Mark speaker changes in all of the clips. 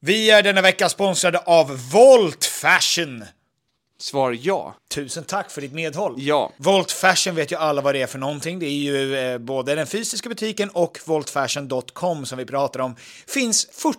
Speaker 1: Vi är denna vecka sponsrade av Volt Fashion.
Speaker 2: Svar ja.
Speaker 1: Tusen tack för ditt medhåll.
Speaker 2: Ja.
Speaker 1: Volt Fashion vet ju alla vad det är för någonting. Det är ju eh, både den fysiska butiken och voltfashion.com som vi pratar om. Finns 40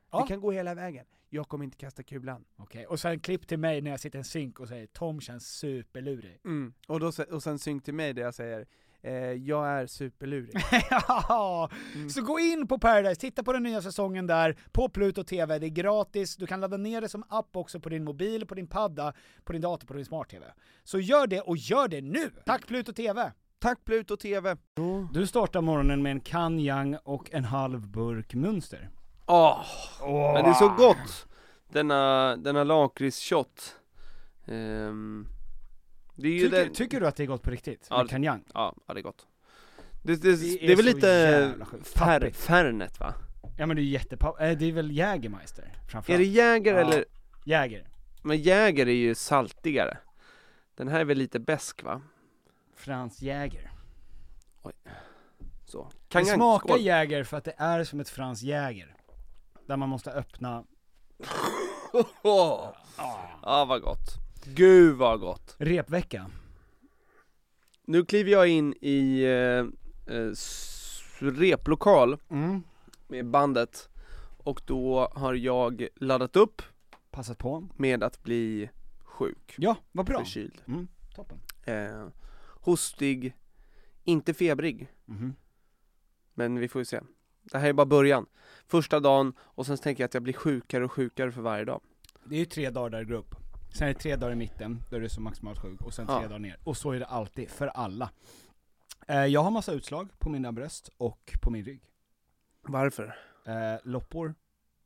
Speaker 3: Ja.
Speaker 4: Vi kan gå hela vägen. Jag kommer inte kasta kulan.
Speaker 3: Okej, och sen klipp till mig när jag sitter i en synk och säger Tom känns superlurig.
Speaker 4: Mm. Och, då, och sen synk till mig där jag säger eh, jag är superlurig.
Speaker 3: Ja,
Speaker 4: Mm.
Speaker 3: Så gå in på Paradise, titta på den nya säsongen där, på Pluto TV, det är gratis, du kan ladda ner det som app också på din mobil, på din padda, på din dator, på din smart-TV. Så gör det, och gör det nu! Tack Pluto TV!
Speaker 4: Tack Pluto TV!
Speaker 3: Du startar morgonen med en kanjang och en halv burk Münster.
Speaker 4: Åh, men det är så gott! Denna, denna lakritsshot. Ehm, det är ju
Speaker 3: Tycker,
Speaker 4: den,
Speaker 3: tycker du att det är gott på riktigt?
Speaker 4: Ja,
Speaker 3: med
Speaker 4: det-
Speaker 3: kanjang?
Speaker 4: Ja, ja det är gott. Det, det,
Speaker 3: Det
Speaker 4: det,
Speaker 3: är
Speaker 4: är väl
Speaker 3: så
Speaker 4: lite fär. Fernet va?
Speaker 3: Ja men det är ju jättepa... Äh, det är väl Jägermeister
Speaker 4: Är
Speaker 3: framförallt?
Speaker 4: det Jäger
Speaker 3: Ja.
Speaker 4: eller?
Speaker 3: Jäger.
Speaker 4: Men Jäger är ju saltigare. Den här är väl lite besk va?
Speaker 3: Frans Jäger.
Speaker 4: Så.
Speaker 3: Det
Speaker 4: Kangang,
Speaker 3: smakar
Speaker 4: skål.
Speaker 3: Jäger för att det är som ett Frans Jäger. Där man måste öppna.
Speaker 4: Ja, vad gott. Gud vad gott.
Speaker 3: repvecka.
Speaker 4: Nu kliver jag in i eh, eh, s- replokal
Speaker 3: Mm.
Speaker 4: med bandet och då har jag laddat upp
Speaker 3: Passat på.
Speaker 4: med att bli sjuk,
Speaker 3: Ja, vad bra.
Speaker 4: förkyld,
Speaker 3: Mm, toppen.
Speaker 4: eh, hostig, inte febrig,
Speaker 3: Mhm.
Speaker 4: men vi får ju se. Det här är bara början. Första dagen och sen tänker jag att jag blir sjukare och sjukare för varje dag.
Speaker 3: Det är ju tre dagar där i grupp. Sen är det tre dagar i mitten, då är du så maximalt sjuk, och sen tre
Speaker 4: Ja.
Speaker 3: dagar ner. Och så är det alltid, för alla. Eh, jag har massa utslag på mina bröst och på min rygg.
Speaker 4: Varför?
Speaker 3: Eh, loppor,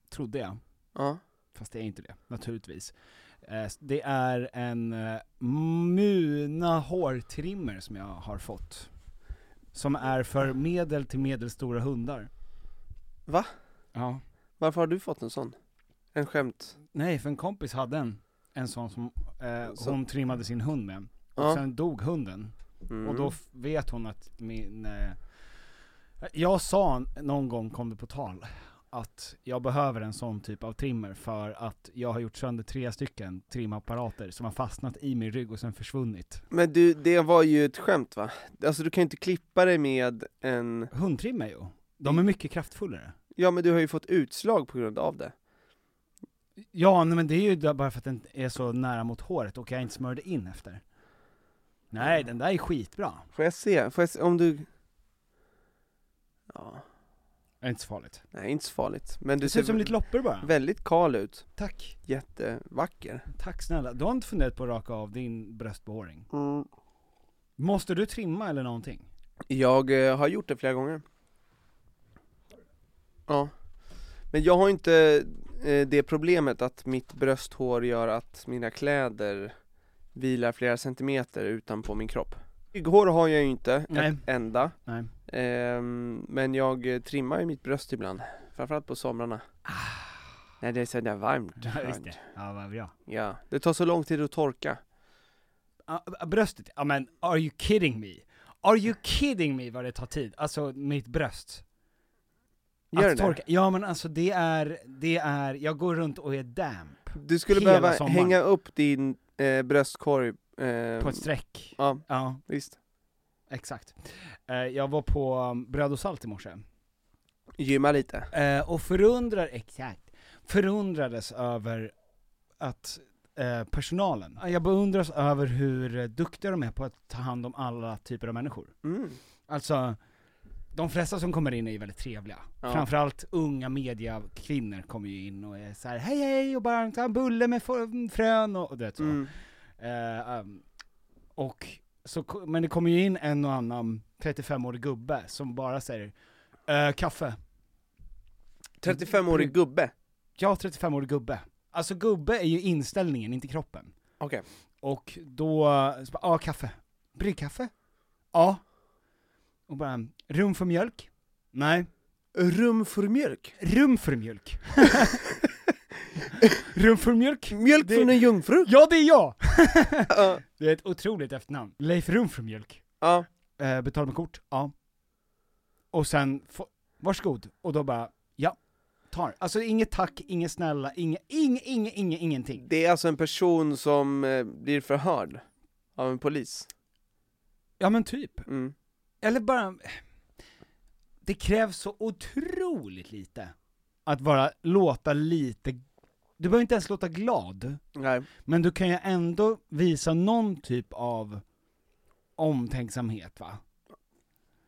Speaker 3: trodde jag.
Speaker 4: Ja.
Speaker 3: Fast det är inte det, naturligtvis. Eh, det är en Muna hårtrimmer som jag har fått. Som är för medel till medelstora hundar.
Speaker 4: Va?
Speaker 3: Ja.
Speaker 4: Varför har du fått en sån? En skämt?
Speaker 3: Nej, för en kompis hade en, en sån som eh,
Speaker 4: Så-
Speaker 3: hon trimmade sin hund med. Och
Speaker 4: Ja.
Speaker 3: sen dog hunden.
Speaker 4: Mm.
Speaker 3: Och då f- vet hon att min... Eh, jag sa n- någon gång, kom det på tal, att jag behöver en sån typ av trimmer för att jag har gjort sönder tre stycken trimapparater som har fastnat i min rygg och sen försvunnit.
Speaker 4: Men du, det var ju ett skämt va? Alltså du kan ju inte klippa dig med en,
Speaker 3: Hundtrimmer ju. De är mycket kraftfullare.
Speaker 4: ja men du har ju fått utslag på grund av det.
Speaker 3: Ja, nej, men det är ju bara för att den är så nära mot håret och jag inte smörjde in efter. Nej, den där är skitbra.
Speaker 4: Får jag se? Får jag se om du... Ja,
Speaker 3: Det är inte så farligt.
Speaker 4: nej inte så farligt. Men du
Speaker 3: Det ser ut som lite loppor bara.
Speaker 4: väldigt kal ut.
Speaker 3: Tack.
Speaker 4: Jättevacker.
Speaker 3: Tack snälla. Du har inte funderat på att raka av din bröstbehåring? Måste du trimma eller någonting?
Speaker 4: Jag eh, har gjort det flera gånger. Ja. Men jag har inte eh, det problemet att mitt brösthår gör att mina kläder vilar flera centimeter utanpå min kropp. Rygghår har jag ju inte,
Speaker 3: Nej.
Speaker 4: ett enda.
Speaker 3: Nej.
Speaker 4: Ehm, men jag eh, trimmar ju mitt bröst ibland, framförallt på somrarna. När det är så där varmt.
Speaker 3: Ja, just det. Ja, vad bra.
Speaker 4: Ja, det tar så lång tid att torka.
Speaker 3: Ah, bröstet, ja men are you kidding me? Are you kidding me vad det tar tid? Alltså mitt bröst.
Speaker 4: Gör
Speaker 3: att torka. Ja men alltså det är, det är, jag går runt och är damp.
Speaker 4: Du skulle
Speaker 3: Hela
Speaker 4: behöva
Speaker 3: sommaren.
Speaker 4: hänga upp din eh, bröstkorg eh,
Speaker 3: På ett streck.
Speaker 4: Ja,
Speaker 3: Ja,
Speaker 4: visst.
Speaker 3: exakt. Eh, jag var på um, Bröd och Salt i morse.
Speaker 4: Gymma lite.
Speaker 3: Eh, och förundrar, exakt, förundrades över att eh, personalen, jag beundras över hur duktiga de är på att ta hand om alla typer av människor.
Speaker 4: Mm.
Speaker 3: Alltså, de flesta som kommer in är ju väldigt trevliga.
Speaker 4: Ja.
Speaker 3: Framförallt unga mediakvinnor kommer ju in och är så här: hej hej och bara ta en bulle med f- frön och, och du vet så.
Speaker 4: Mm.
Speaker 3: Eh, um, och så, men det kommer ju in en och annan 35-årig gubbe som bara säger eh, kaffe.
Speaker 4: 35-årig gubbe.
Speaker 3: Ja, 35-årig gubbe. Alltså gubbe är ju inställningen, inte kroppen.
Speaker 4: Okej.
Speaker 3: Och då, ja kaffe. Bryggkaffe? Ja. Och bara, rum för mjölk? Nej.
Speaker 4: Rum för mjölk?
Speaker 3: Rum för mjölk. rum för mjölk?
Speaker 4: Mjölk
Speaker 3: Det-
Speaker 4: från en jungfru?
Speaker 3: Ja, det är jag!
Speaker 4: Ja.
Speaker 3: Det är ett otroligt efternamn. Leif Rum för mjölk.
Speaker 4: ja.
Speaker 3: Eh, betala med kort? Ja. Och sen, få, varsågod. Och då bara, ja, tar. Alltså inget tack, inget snälla, inget, inget, inget, inget, ingenting.
Speaker 4: Det är alltså en person som eh, blir förhörd av en polis.
Speaker 3: Ja men typ.
Speaker 4: Mm.
Speaker 3: Eller bara, det krävs så otroligt lite att bara låta lite, du behöver inte ens låta glad,
Speaker 4: Nej.
Speaker 3: men du kan ju ändå visa någon typ av omtänksamhet va?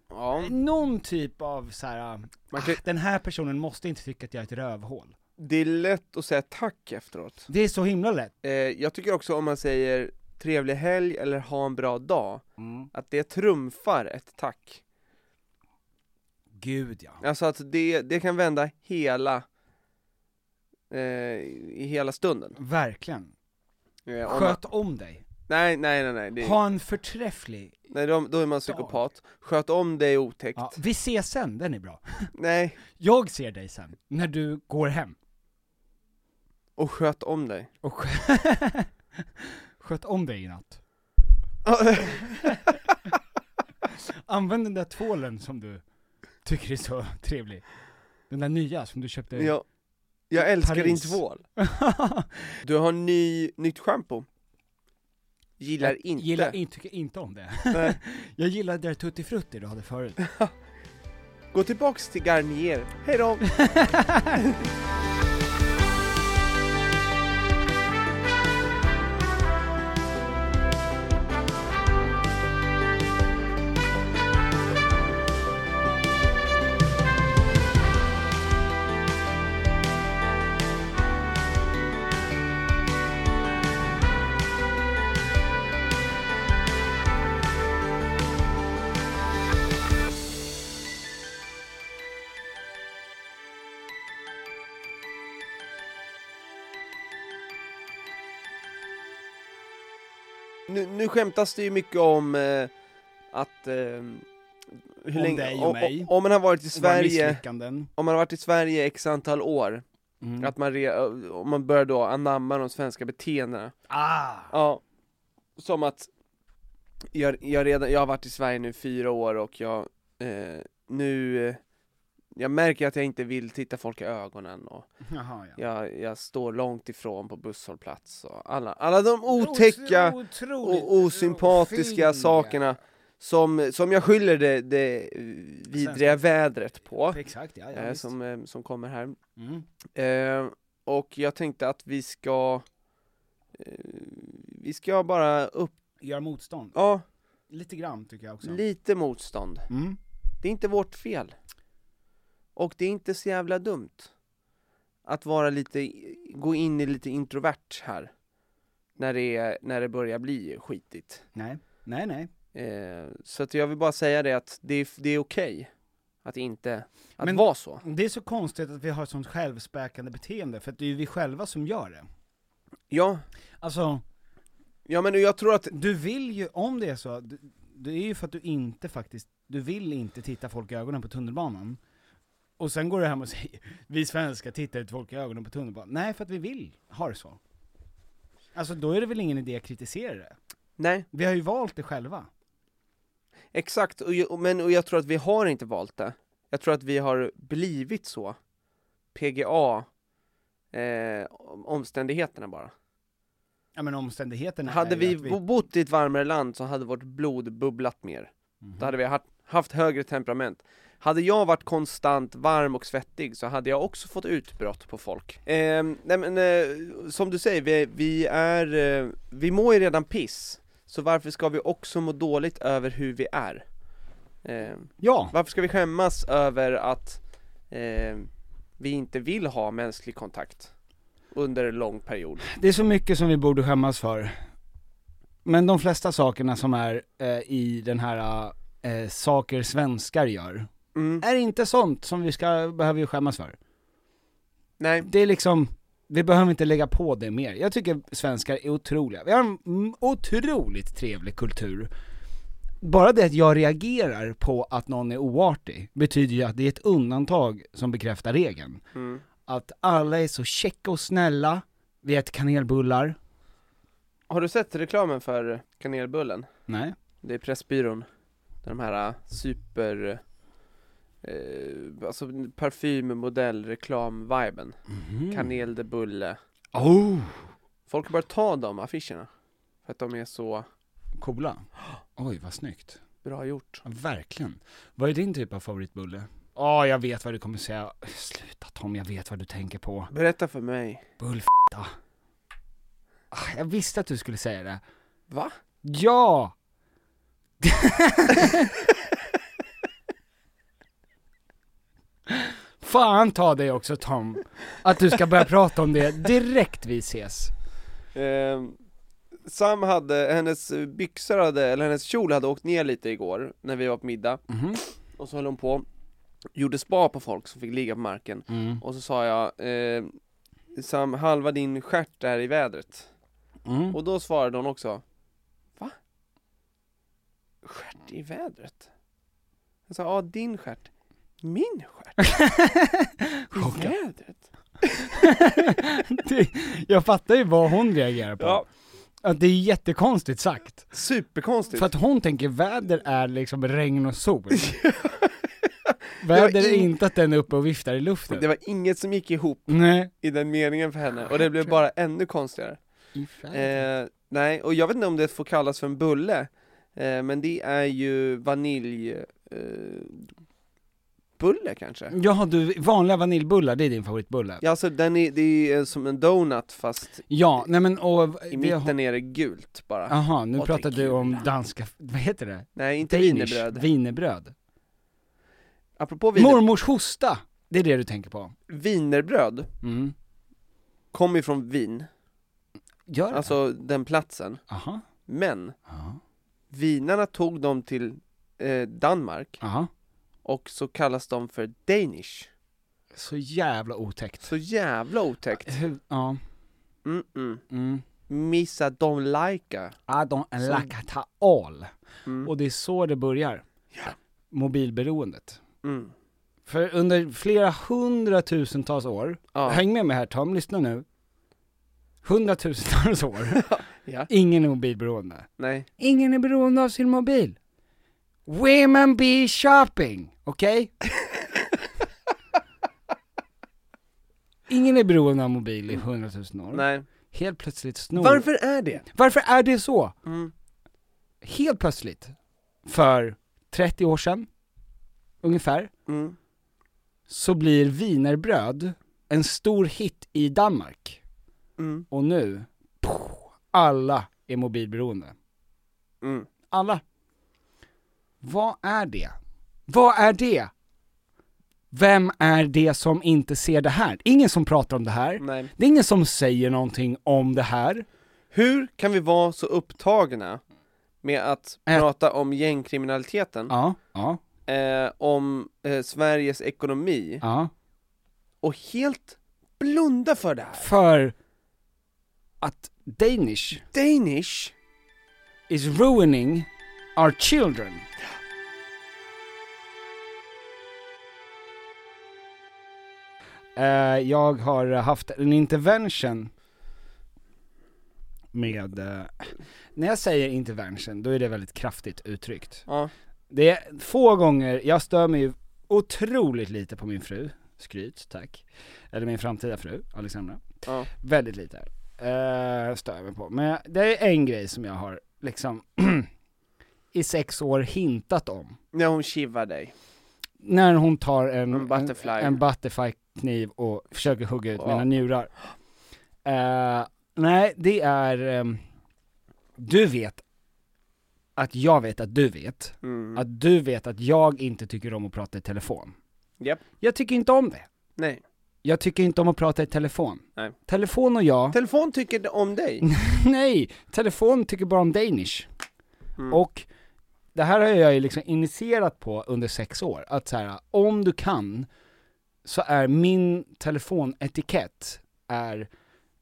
Speaker 4: Ja.
Speaker 3: Någon typ av så här.
Speaker 4: Man kan,
Speaker 3: ah, den här personen måste inte tycka att jag är ett rövhål.
Speaker 4: det är lätt att säga tack efteråt.
Speaker 3: Det är så himla lätt.
Speaker 4: Eh, jag tycker också om man säger trevlig helg eller ha en bra dag, att det trumfar ett tack.
Speaker 3: Gud ja.
Speaker 4: Alltså att det, det kan vända hela, eh, i hela stunden.
Speaker 3: Verkligen.
Speaker 4: Eh, om
Speaker 3: Sköt om dig.
Speaker 4: Man, nej, nej, nej, nej. Det,
Speaker 3: Ha en förträfflig,
Speaker 4: nej då, då är man psykopat. Sköt om dig otäckt.
Speaker 3: ja, vi ses sen, den är bra.
Speaker 4: Nej,
Speaker 3: Jag ser dig sen, när du går hem.
Speaker 4: Och sköt om dig.
Speaker 3: Och sköt om dig i natt. Använd den där tvålen som du tycker är så trevlig. Den där nya som du köpte.
Speaker 4: ja. Jag älskar
Speaker 3: Paris.
Speaker 4: din tvål. Du har ny, nytt shampoo. Gillar
Speaker 3: jag
Speaker 4: inte.
Speaker 3: Gillar, in, tycker inte om det.
Speaker 4: Nej.
Speaker 3: jag gillar det där Tutti Frutti du hade förut.
Speaker 4: Gå tillbaks till Garnier. Hej då! Skämtas det ju mycket om eh, att... Eh, hur
Speaker 3: Om dig och
Speaker 4: om,
Speaker 3: mig.
Speaker 4: om, man har varit i Sverige, om man har varit i Sverige x antal år,
Speaker 3: Mm.
Speaker 4: att man, re, om man börjar då anamma de svenska beteendena.
Speaker 3: Ah!
Speaker 4: Ja, som att jag, jag, redan, jag har varit i Sverige nu fyra år och jag eh, nu, eh, jag märker att jag inte vill titta folk i ögonen och
Speaker 3: Jaha, ja.
Speaker 4: jag, jag står långt ifrån på busshållplats och alla, alla de otäcka
Speaker 3: Otroligt
Speaker 4: och osympatiska
Speaker 3: fina.
Speaker 4: sakerna som, som jag skyller det, det vidriga
Speaker 3: Svenska-
Speaker 4: vädret på,
Speaker 3: Exakt, ja,
Speaker 4: eh, som, eh, som kommer här.
Speaker 3: Mm.
Speaker 4: Eh, och jag tänkte att vi ska eh, Vi ska bara upp,
Speaker 3: Gör motstånd.
Speaker 4: ja,
Speaker 3: Lite grann tycker jag också.
Speaker 4: lite motstånd.
Speaker 3: mm.
Speaker 4: Det är inte vårt fel. Och det är inte så jävla dumt. Att vara lite, gå in i lite introvert här. När det, är, när det börjar bli skitigt.
Speaker 3: Nej, nej, nej.
Speaker 4: Eh, så att jag vill bara säga det att det är, det är okej. Att inte, att
Speaker 3: Men-
Speaker 4: vara så.
Speaker 3: Det är så konstigt att vi har ett sånt självspäkande beteende, för att det är ju vi själva som gör det.
Speaker 4: Ja,
Speaker 3: Alltså,
Speaker 4: ja men jag tror att,
Speaker 3: du vill ju, om det är så, det är ju för att du inte faktiskt, du vill inte titta folk i ögonen på tunnelbanan. Och sen går du hem och säger, vi svenskar tittar inte folk i ögonen på tunnelbanan. Nej, för att vi vill ha det så. Alltså då är det väl ingen idé att kritisera det.
Speaker 4: nej,
Speaker 3: Vi har ju valt det själva.
Speaker 4: exakt, och, men och jag tror att vi har inte valt det. Jag tror att vi har blivit så. PGA, eh, omständigheterna bara.
Speaker 3: Ja men omständigheterna
Speaker 4: Hade vi,
Speaker 3: att
Speaker 4: bott i ett varmare land så hade vårt blod bubblat mer.
Speaker 3: Mhm.
Speaker 4: Då hade vi haft, haft högre temperament. Hade jag varit konstant varm och svettig så hade jag också fått utbrott på folk. Eh, nej men, eh, som du säger, vi, vi är, eh, vi mår ju redan piss. Så varför ska vi också må dåligt över hur vi är? Eh,
Speaker 3: Ja,
Speaker 4: varför ska vi skämmas över att eh, vi inte vill ha mänsklig kontakt under en lång period?
Speaker 3: det är så mycket som vi borde skämmas för. Men de flesta sakerna som är eh, i den här eh, saker svenskar gör,
Speaker 4: Mm.
Speaker 3: är inte sånt som vi ska, behöver ju skämmas för.
Speaker 4: Nej,
Speaker 3: Det är liksom, vi behöver inte lägga på det mer. Jag tycker svenskar är otroliga. Vi har en otroligt trevlig kultur. Bara det att jag reagerar på att någon är oartig, betyder ju att det är ett undantag som bekräftar regeln.
Speaker 4: mm.
Speaker 3: Att alla är så käcka och snälla, vi äter kanelbullar.
Speaker 4: Har du sett reklamen för kanelbullen?
Speaker 3: Nej.
Speaker 4: Det är Pressbyrån. De här äh, super, eh, alltså parfymmodell reklam-viben. Kanel de bulle.
Speaker 3: Oh!
Speaker 4: Folk har börjat ta de affischerna. För att de är så
Speaker 3: Coola. Oj, vad snyggt.
Speaker 4: bra gjort.
Speaker 3: Ja, verkligen. Vad är din typ av favoritbulle? Ja, jag vet vad du kommer säga. Sluta Tom, jag vet vad du tänker på.
Speaker 4: Berätta för mig.
Speaker 3: Bullfitta. Ah, Jag visste att du skulle säga det.
Speaker 4: Va?
Speaker 3: Ja! Fan ta dig också Tom, att du ska börja prata om det direkt vi ses.
Speaker 4: Eh, Sam hade, hennes byxor hade, eller hennes kjol hade åkt ner lite igår när vi var på middag.
Speaker 3: Mhm.
Speaker 4: Och så höll hon på, gjorde spa på folk som fick ligga på marken.
Speaker 3: Mm.
Speaker 4: Och så sa jag, eh, Sam, halva din stjärt är i vädret.
Speaker 3: Mm.
Speaker 4: Och då svarade hon också Va? Stjärt i vädret? Jag sa, ja din stjärt Min stjärt? I
Speaker 3: Chockad.
Speaker 4: vädret?
Speaker 3: det, jag fattar ju vad hon reagerar på.
Speaker 4: Ja.
Speaker 3: Att det är jättekonstigt sagt.
Speaker 4: Superkonstigt.
Speaker 3: För att hon tänker väder är liksom regn och sol. väder är
Speaker 4: in-
Speaker 3: inte att den är uppe och viftar i luften.
Speaker 4: Det var inget som gick ihop
Speaker 3: Nej.
Speaker 4: i den meningen för henne, och det blev bara ännu konstigare. Eh, nej, och jag vet inte om det får kallas för en bulle, eh, men det är ju vanilj... Eh, bulle kanske?
Speaker 3: Jaha du, vanliga vaniljbullar, det är din favoritbulle?
Speaker 4: Ja, alltså den är, det är som en donut fast
Speaker 3: Ja, nej men och...
Speaker 4: i
Speaker 3: vi
Speaker 4: mitten
Speaker 3: har-
Speaker 4: är det gult bara.
Speaker 3: Jaha, nu pratar du om danska, vad heter det?
Speaker 4: Nej, inte wienerbröd.
Speaker 3: Wienerbröd.
Speaker 4: Apropå wiener,
Speaker 3: Mormors hosta, det är det du tänker på?
Speaker 4: wienerbröd
Speaker 3: Mm.
Speaker 4: kommer ju från Wien,
Speaker 3: Gör det?
Speaker 4: alltså den platsen.
Speaker 3: Aha.
Speaker 4: Men
Speaker 3: Ja.
Speaker 4: vinarna tog dem till eh, Danmark
Speaker 3: Aha.
Speaker 4: Och så kallas de för Danish.
Speaker 3: Så jävla otäckt.
Speaker 4: Så jävla otäckt.
Speaker 3: Hur, ja.
Speaker 4: Mm -mm.
Speaker 3: Mm.
Speaker 4: Missa de lika.
Speaker 3: I don't like at all.
Speaker 4: Mm.
Speaker 3: Och det är så det börjar. Mobilberoendet.
Speaker 4: Mm.
Speaker 3: För under flera hundratusentals år,
Speaker 4: Ja.
Speaker 3: häng med mig här Tom, lyssna nu. Hundratusentals år,
Speaker 4: Ja.
Speaker 3: ingen är mobilberoende.
Speaker 4: Nej.
Speaker 3: Ingen är beroende av sin mobil. Women be shopping, okej? Ingen är beroende av mobil i hundratusen år.
Speaker 4: Nej.
Speaker 3: Helt plötsligt snor...
Speaker 4: Varför är det?
Speaker 3: Varför är det så?
Speaker 4: Mm.
Speaker 3: Helt plötsligt, för 30 år sedan, ungefär,
Speaker 4: Mm.
Speaker 3: så blir wienerbröd en stor hit i Danmark.
Speaker 4: Mm.
Speaker 3: Och nu, poff, alla är mobilberoende.
Speaker 4: Mm.
Speaker 3: Alla. Vad är det? Vad är det? Vem är det som inte ser det här? Ingen som pratar om det här.
Speaker 4: Nej.
Speaker 3: Det är ingen som säger någonting om det här.
Speaker 4: Hur kan vi vara så upptagna med att
Speaker 3: Ä-
Speaker 4: prata om gängkriminaliteten,
Speaker 3: Ja, ja,
Speaker 4: eh, om eh, Sveriges ekonomi
Speaker 3: ja.
Speaker 4: och helt blunda för det här?
Speaker 3: För att Danish
Speaker 4: Danish?
Speaker 3: is ruining our children. Jag har haft en intervention med, eh, när jag säger intervention, då är det väldigt kraftigt uttryckt.
Speaker 4: Ja.
Speaker 3: Det är få gånger, jag stör mig otroligt lite på min fru, skryt, tack. Eller min framtida fru, Alexandra.
Speaker 4: Ja.
Speaker 3: Väldigt lite. Uh, stör jag mig på. Men det är en grej som jag har liksom i sex år hintat om.
Speaker 4: När hon kivar dig.
Speaker 3: När hon tar en,
Speaker 4: En butterfly.
Speaker 3: en, en butterfly-kniv och försöker hugga ut mina njurar. Eh, nej, det är, ehm, du vet att jag vet att du vet,
Speaker 4: Mm.
Speaker 3: att du vet att jag inte tycker om att prata i telefon.
Speaker 4: Japp.
Speaker 3: Jag tycker inte om det.
Speaker 4: Nej.
Speaker 3: Jag tycker inte om att prata i telefon.
Speaker 4: Nej.
Speaker 3: Telefon och jag,
Speaker 4: Telefon tycker om dig.
Speaker 3: nej, telefon tycker bara om Danish.
Speaker 4: Mm.
Speaker 3: Och det här har jag ju liksom initierat på under sex år, att så här, om du kan, så är min telefonetikett är,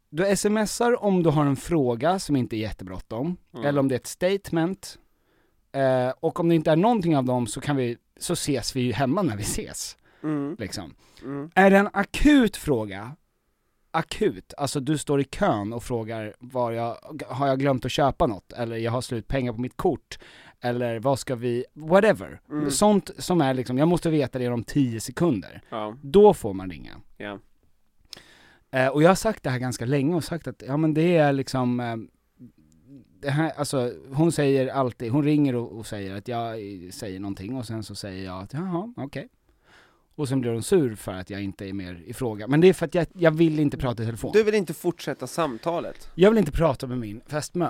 Speaker 3: du smsar om du har en fråga som inte är jättebråttom,
Speaker 4: Mm.
Speaker 3: eller om det är ett statement, eh, och om det inte är någonting av dem så kan vi, så ses vi ju hemma när vi ses,
Speaker 4: Mm.
Speaker 3: liksom.
Speaker 4: Mm.
Speaker 3: Är det en akut fråga, akut, alltså du står i kön och frågar var jag, har jag glömt att köpa något? Eller jag har slut pengar på mitt kort? Eller vad ska vi, whatever.
Speaker 4: Mm.
Speaker 3: Sånt som är liksom, jag måste veta det om 10 sekunder.
Speaker 4: Ja.
Speaker 3: Då får man ringa.
Speaker 4: Ja.
Speaker 3: Eh, och jag har sagt det här ganska länge och sagt att, ja men det är liksom, eh, det här, alltså hon säger alltid, hon ringer och, och säger att jag säger någonting och sen så säger jag att jaha, okej. Och sen blir hon sur för att jag inte är mer i fråga. Men det är för att jag, jag vill inte prata i telefon.
Speaker 4: Du vill inte fortsätta samtalet?
Speaker 3: Jag vill inte prata med min fästmö.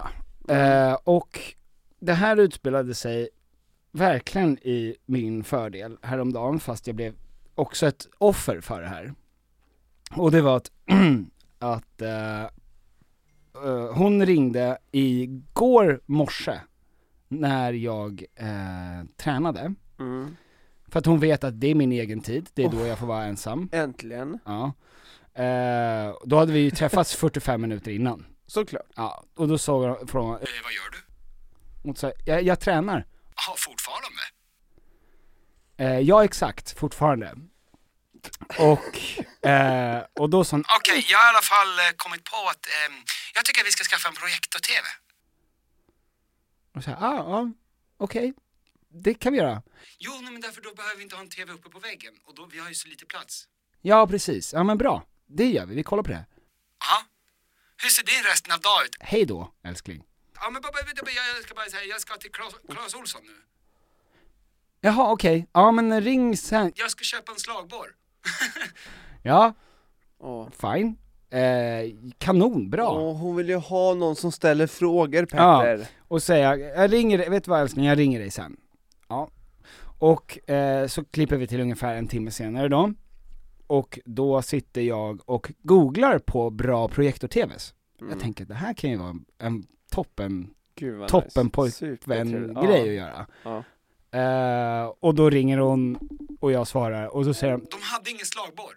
Speaker 3: Eh, och det här utspelade sig verkligen i min fördel häromdagen, fast jag blev också ett offer för det här. Och det var att, att eh, hon ringde igår morse när jag eh, tränade.
Speaker 4: Mm.
Speaker 3: För att hon vet att det är min egen tid, det är då jag får vara ensam.
Speaker 4: Äntligen.
Speaker 3: Ja. Eh, då hade vi ju träffats 45 minuter innan.
Speaker 4: Såklart.
Speaker 3: Ja, och då såg hon från eh, vad gör du? Och så, jag, jag tränar. Jaha, fortfarande? Eh, ja, exakt, fortfarande. Och, eh, och då hon,
Speaker 5: Okej, jag har i alla fall eh, kommit på att ehm, jag tycker att vi ska skaffa en projektor-TV.
Speaker 3: och så här, ah, ja, okej, det kan vi göra.
Speaker 5: Jo, nej, men därför då behöver vi inte ha en TV uppe på väggen och då, vi har ju så lite plats.
Speaker 3: Ja, precis. Ja men bra. Det gör vi, vi kollar på det.
Speaker 5: Jaha. Hur ser din resten av dagen ut?
Speaker 3: Hej då, älskling.
Speaker 5: Ja, men jag ska bara säga, jag ska till Clas, Clas Olsson nu.
Speaker 3: Jaha, okej. Ja men ring sen.
Speaker 5: Jag ska köpa en slagborr.
Speaker 3: Ja,
Speaker 4: Åh.
Speaker 3: fine. Eh, kanon, bra.
Speaker 4: Åh, hon vill ju ha någon som ställer frågor
Speaker 3: Ja.
Speaker 4: Petter.
Speaker 3: Och säga, jag ringer dig, vet du vad älskling, jag ringer dig sen. Ja. Och eh, så klipper vi till ungefär en timme senare då. Och då sitter jag och googlar på bra projektor-tvs. Jag tänker att det här kan ju vara en toppen,
Speaker 4: Gud
Speaker 3: toppen
Speaker 4: nice.
Speaker 3: pojkvän grej
Speaker 4: Ja.
Speaker 3: att göra.
Speaker 4: Ja.
Speaker 3: Eh, och då ringer hon och jag svarar och så säger hon,
Speaker 5: De hade ingen slagborr.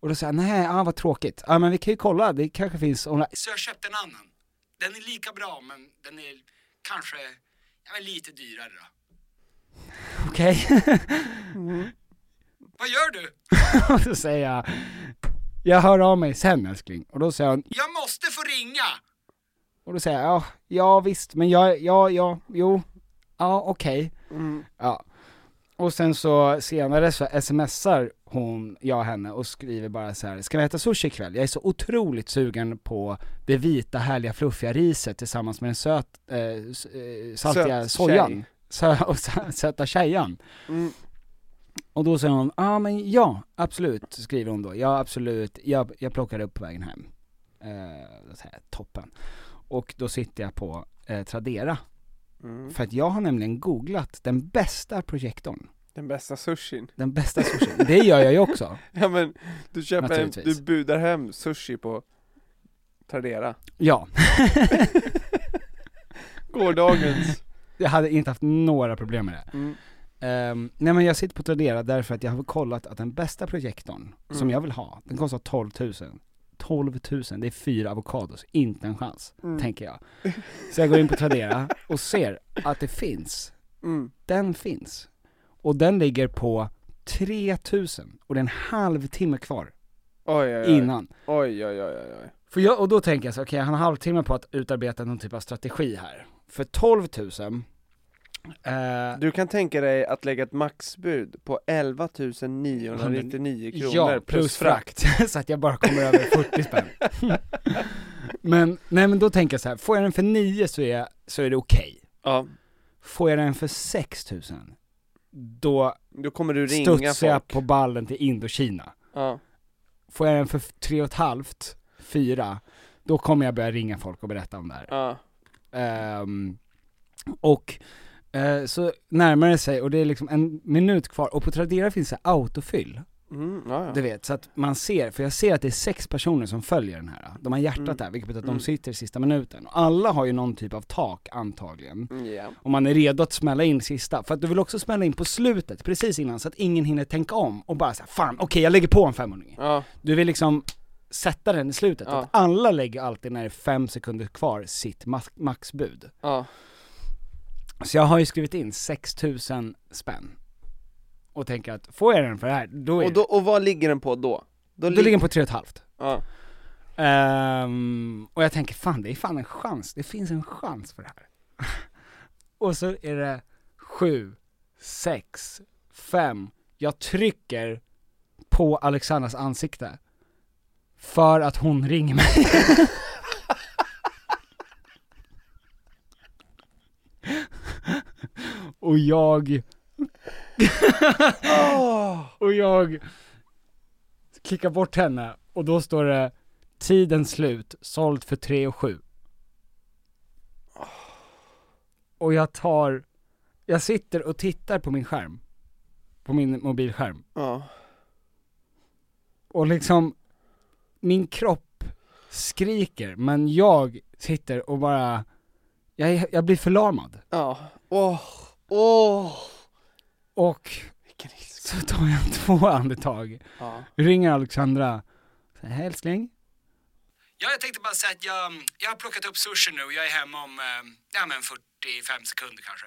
Speaker 3: och då säger jag, nej, ah, vad tråkigt. Ja men vi kan ju kolla, det kanske finns online.
Speaker 5: Så jag köpte en annan. Den är lika bra, men den är kanske ja, lite dyrare då.
Speaker 3: Okej.
Speaker 5: Vad gör du?
Speaker 3: och så säger jag, jag hör av mig sen älskling. Och då säger hon,
Speaker 5: Jag måste få ringa!
Speaker 3: Och då säger jag, ja, ja visst, men jag, ja, ja, jo, ja okej. Ja. Och sen så senare så smsar hon, jag henne och skriver bara så här: ska vi äta sushi ikväll? Jag är så otroligt sugen på det vita härliga fluffiga riset tillsammans med den söt, eh, eh, saltiga
Speaker 4: Söt
Speaker 3: sojan.
Speaker 4: tjej.
Speaker 3: Sö- och sö- söta tjejan.
Speaker 4: Mm.
Speaker 3: Och då säger hon, ja ah, men ja, absolut, skriver hon då. Ja absolut, jag, jag plockar upp på vägen hem. Då säger jag, toppen. Och då sitter jag på eh, Tradera.
Speaker 4: Mm.
Speaker 3: För att jag har nämligen googlat den bästa projektorn.
Speaker 4: Den bästa sushin.
Speaker 3: Den bästa sushin. Det gör jag ju också.
Speaker 4: Ja men, du köper
Speaker 3: Naturligtvis.
Speaker 4: du budar hem sushi på Tradera.
Speaker 3: Ja.
Speaker 4: Gårdagens.
Speaker 3: Jag hade inte haft några problem med det.
Speaker 4: Mm.
Speaker 3: Ehm, nej men jag sitter på Tradera därför att jag har kollat att den bästa projektorn, som
Speaker 4: Mm.
Speaker 3: jag vill ha, den kostar 12 000. 12 000, det är fyra avokados, inte en chans,
Speaker 4: Mm.
Speaker 3: tänker jag. Så jag går in på Tradera och ser att det finns,
Speaker 4: Mm.
Speaker 3: den finns. Och den ligger på 3000 och det är en halvtimme kvar
Speaker 4: Oj oj oj.
Speaker 3: innan.
Speaker 4: Oj oj oj oj.
Speaker 3: För jag, och då tänker jag så, okej han har en halvtimme på att utarbeta någon typ av strategi här. För 12 000, eh,
Speaker 4: Du kan tänka dig att lägga ett maxbud på 11 999 kronor
Speaker 3: Ja, plus frakt. så att jag bara kommer över 40 spänn. men, nej men då tänker jag så här, får jag den för 9 så är, så är det okej.
Speaker 4: Ja,
Speaker 3: Får jag den för 6000, då
Speaker 4: då kommer du ringa
Speaker 3: studsar jag på ballen till Indokina.
Speaker 4: Ja.
Speaker 3: Får jag den för 3,5, 4, då kommer jag börja ringa folk och berätta om det här.
Speaker 4: Ja.
Speaker 3: Ehm, och eh, så närmar det sig, och det är liksom en minut kvar, och på Tradera finns det autofyll.
Speaker 4: Mm, ja, ja.
Speaker 3: Du vet, så att man ser, för jag ser att det är sex personer som följer den här. De har hjärtat
Speaker 4: Mm.
Speaker 3: där, vilket betyder att
Speaker 4: Mm.
Speaker 3: de sitter i sista minuten. Och alla har ju någon typ av tak, antagligen.
Speaker 4: Mm, Ja.
Speaker 3: Och man är redo att smälla in sista, för att du vill också smälla in på slutet, precis innan, så att ingen hinner tänka om och bara säga fan, okej jag lägger på en 500
Speaker 4: Ja.
Speaker 3: Du vill liksom sätta den i slutet, att alla lägger alltid när det är fem sekunder kvar sitt max- maxbud. Så jag har ju skrivit in 6000 spänn. Och tänker att, får jag den för det här, då är
Speaker 4: Och, då, och vad ligger den på då? Då,
Speaker 3: då ligger den på 3,5.
Speaker 4: Ja.
Speaker 3: Ehm, och jag tänker fan det är fan en chans, det finns en chans för det här. och så är det sju, sex, fem, jag trycker på Alexandras ansikte. För att hon ringer mig. och jag... och jag klickar bort henne och då står det Tiden slut, såld för 3 och 7 Och jag tar, jag sitter och tittar på min skärm På min mobilskärm
Speaker 4: Ja.
Speaker 3: och liksom Min kropp skriker men jag sitter och bara Jag, jag blir förlamad
Speaker 4: Ja. Åh. Åh.
Speaker 3: och
Speaker 4: Vilken ilska.
Speaker 3: så tar jag två andetag
Speaker 4: Ja.
Speaker 3: Ringer Alexandra Säger, Hej älskling
Speaker 5: Ja, jag tänkte bara säga att jag, jag har plockat upp sushi nu. Jag är hemma om eh, ja, men 45 sekunder kanske.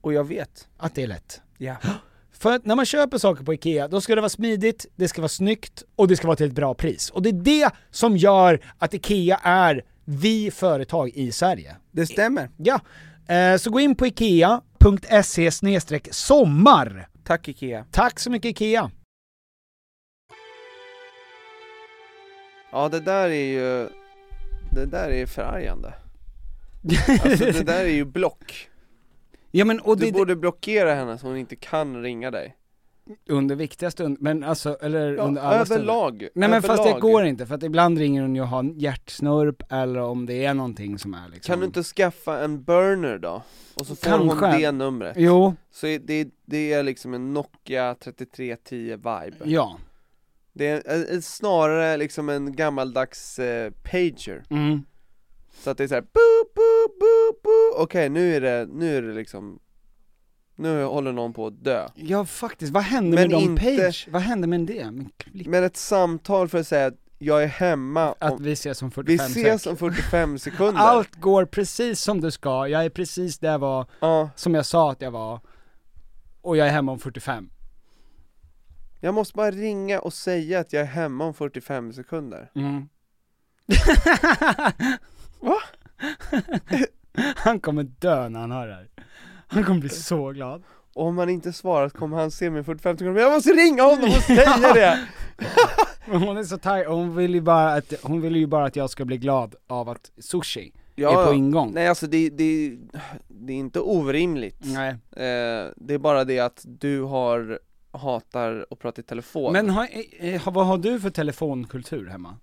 Speaker 4: Och jag vet.
Speaker 3: Att det är lätt.
Speaker 4: Ja.
Speaker 3: För att när man köper saker på IKEA, då ska det vara smidigt, det ska vara snyggt och det ska vara till ett bra pris. Och det är det som gör att IKEA är vi företag i Sverige.
Speaker 4: Det stämmer.
Speaker 3: Ja, eh, så gå in på ikea.se sommar.
Speaker 4: Tack IKEA.
Speaker 3: Tack så mycket IKEA.
Speaker 4: Ja det där är ju, det där är förargande. Alltså det där är ju block.
Speaker 3: Ja men och
Speaker 4: Du
Speaker 3: det,
Speaker 4: borde blockera henne så hon inte kan ringa dig.
Speaker 3: under viktiga stund, men alltså, eller
Speaker 4: Ja,
Speaker 3: under alla stunder.
Speaker 4: överlag.
Speaker 3: Nej men fast det
Speaker 4: överlag.
Speaker 3: går inte, för att ibland ringer hon ju och har en hjärtsnurp, eller om det är någonting som är liksom...
Speaker 4: Kan du inte skaffa en burner då? Och så får hon
Speaker 3: Kanske.
Speaker 4: det numret.
Speaker 3: Jo,
Speaker 4: Så det, det är liksom en Nokia 3310 vibe.
Speaker 3: ja.
Speaker 4: Det är eh, eh, snarare liksom en gammaldags eh, pager.
Speaker 3: Mm.
Speaker 4: Så att det är såhär boop, boop, boop, boop. Okej nu är det, nu är det liksom Nu håller någon på att dö.
Speaker 3: Ja faktiskt, vad hände
Speaker 4: Men
Speaker 3: med de
Speaker 4: inte-
Speaker 3: page? Vad hände med det? Med?
Speaker 4: Men ett samtal för att säga att jag är hemma
Speaker 3: Att
Speaker 4: om,
Speaker 3: vi ses om
Speaker 4: vi
Speaker 3: 45
Speaker 4: ses
Speaker 3: sek.
Speaker 4: om 45 sekunder.
Speaker 3: Allt går precis som du ska, jag är precis där jag var,
Speaker 4: Ja,
Speaker 3: som jag sa att jag var, och jag är hemma om 45.
Speaker 4: jag måste bara ringa och säga att jag är hemma om 45 sekunder.
Speaker 3: Mm.
Speaker 4: Va?
Speaker 3: Han kommer dö när han hör det här. Han kommer bli så glad.
Speaker 4: Och om han inte svarar kommer han se mig om 45 sekunder, men jag måste ringa honom och säga det!
Speaker 3: Men hon är så tight, hon vill ju bara att, hon vill ju bara att jag ska bli glad av att sushi är på ingång.
Speaker 4: Nej alltså det, det, det är inte orimligt.
Speaker 3: Nej.
Speaker 4: Eh, det är bara det att du har, hatar att prata i telefon.
Speaker 3: Men har, eh, har- vad har du för telefonkultur hemma?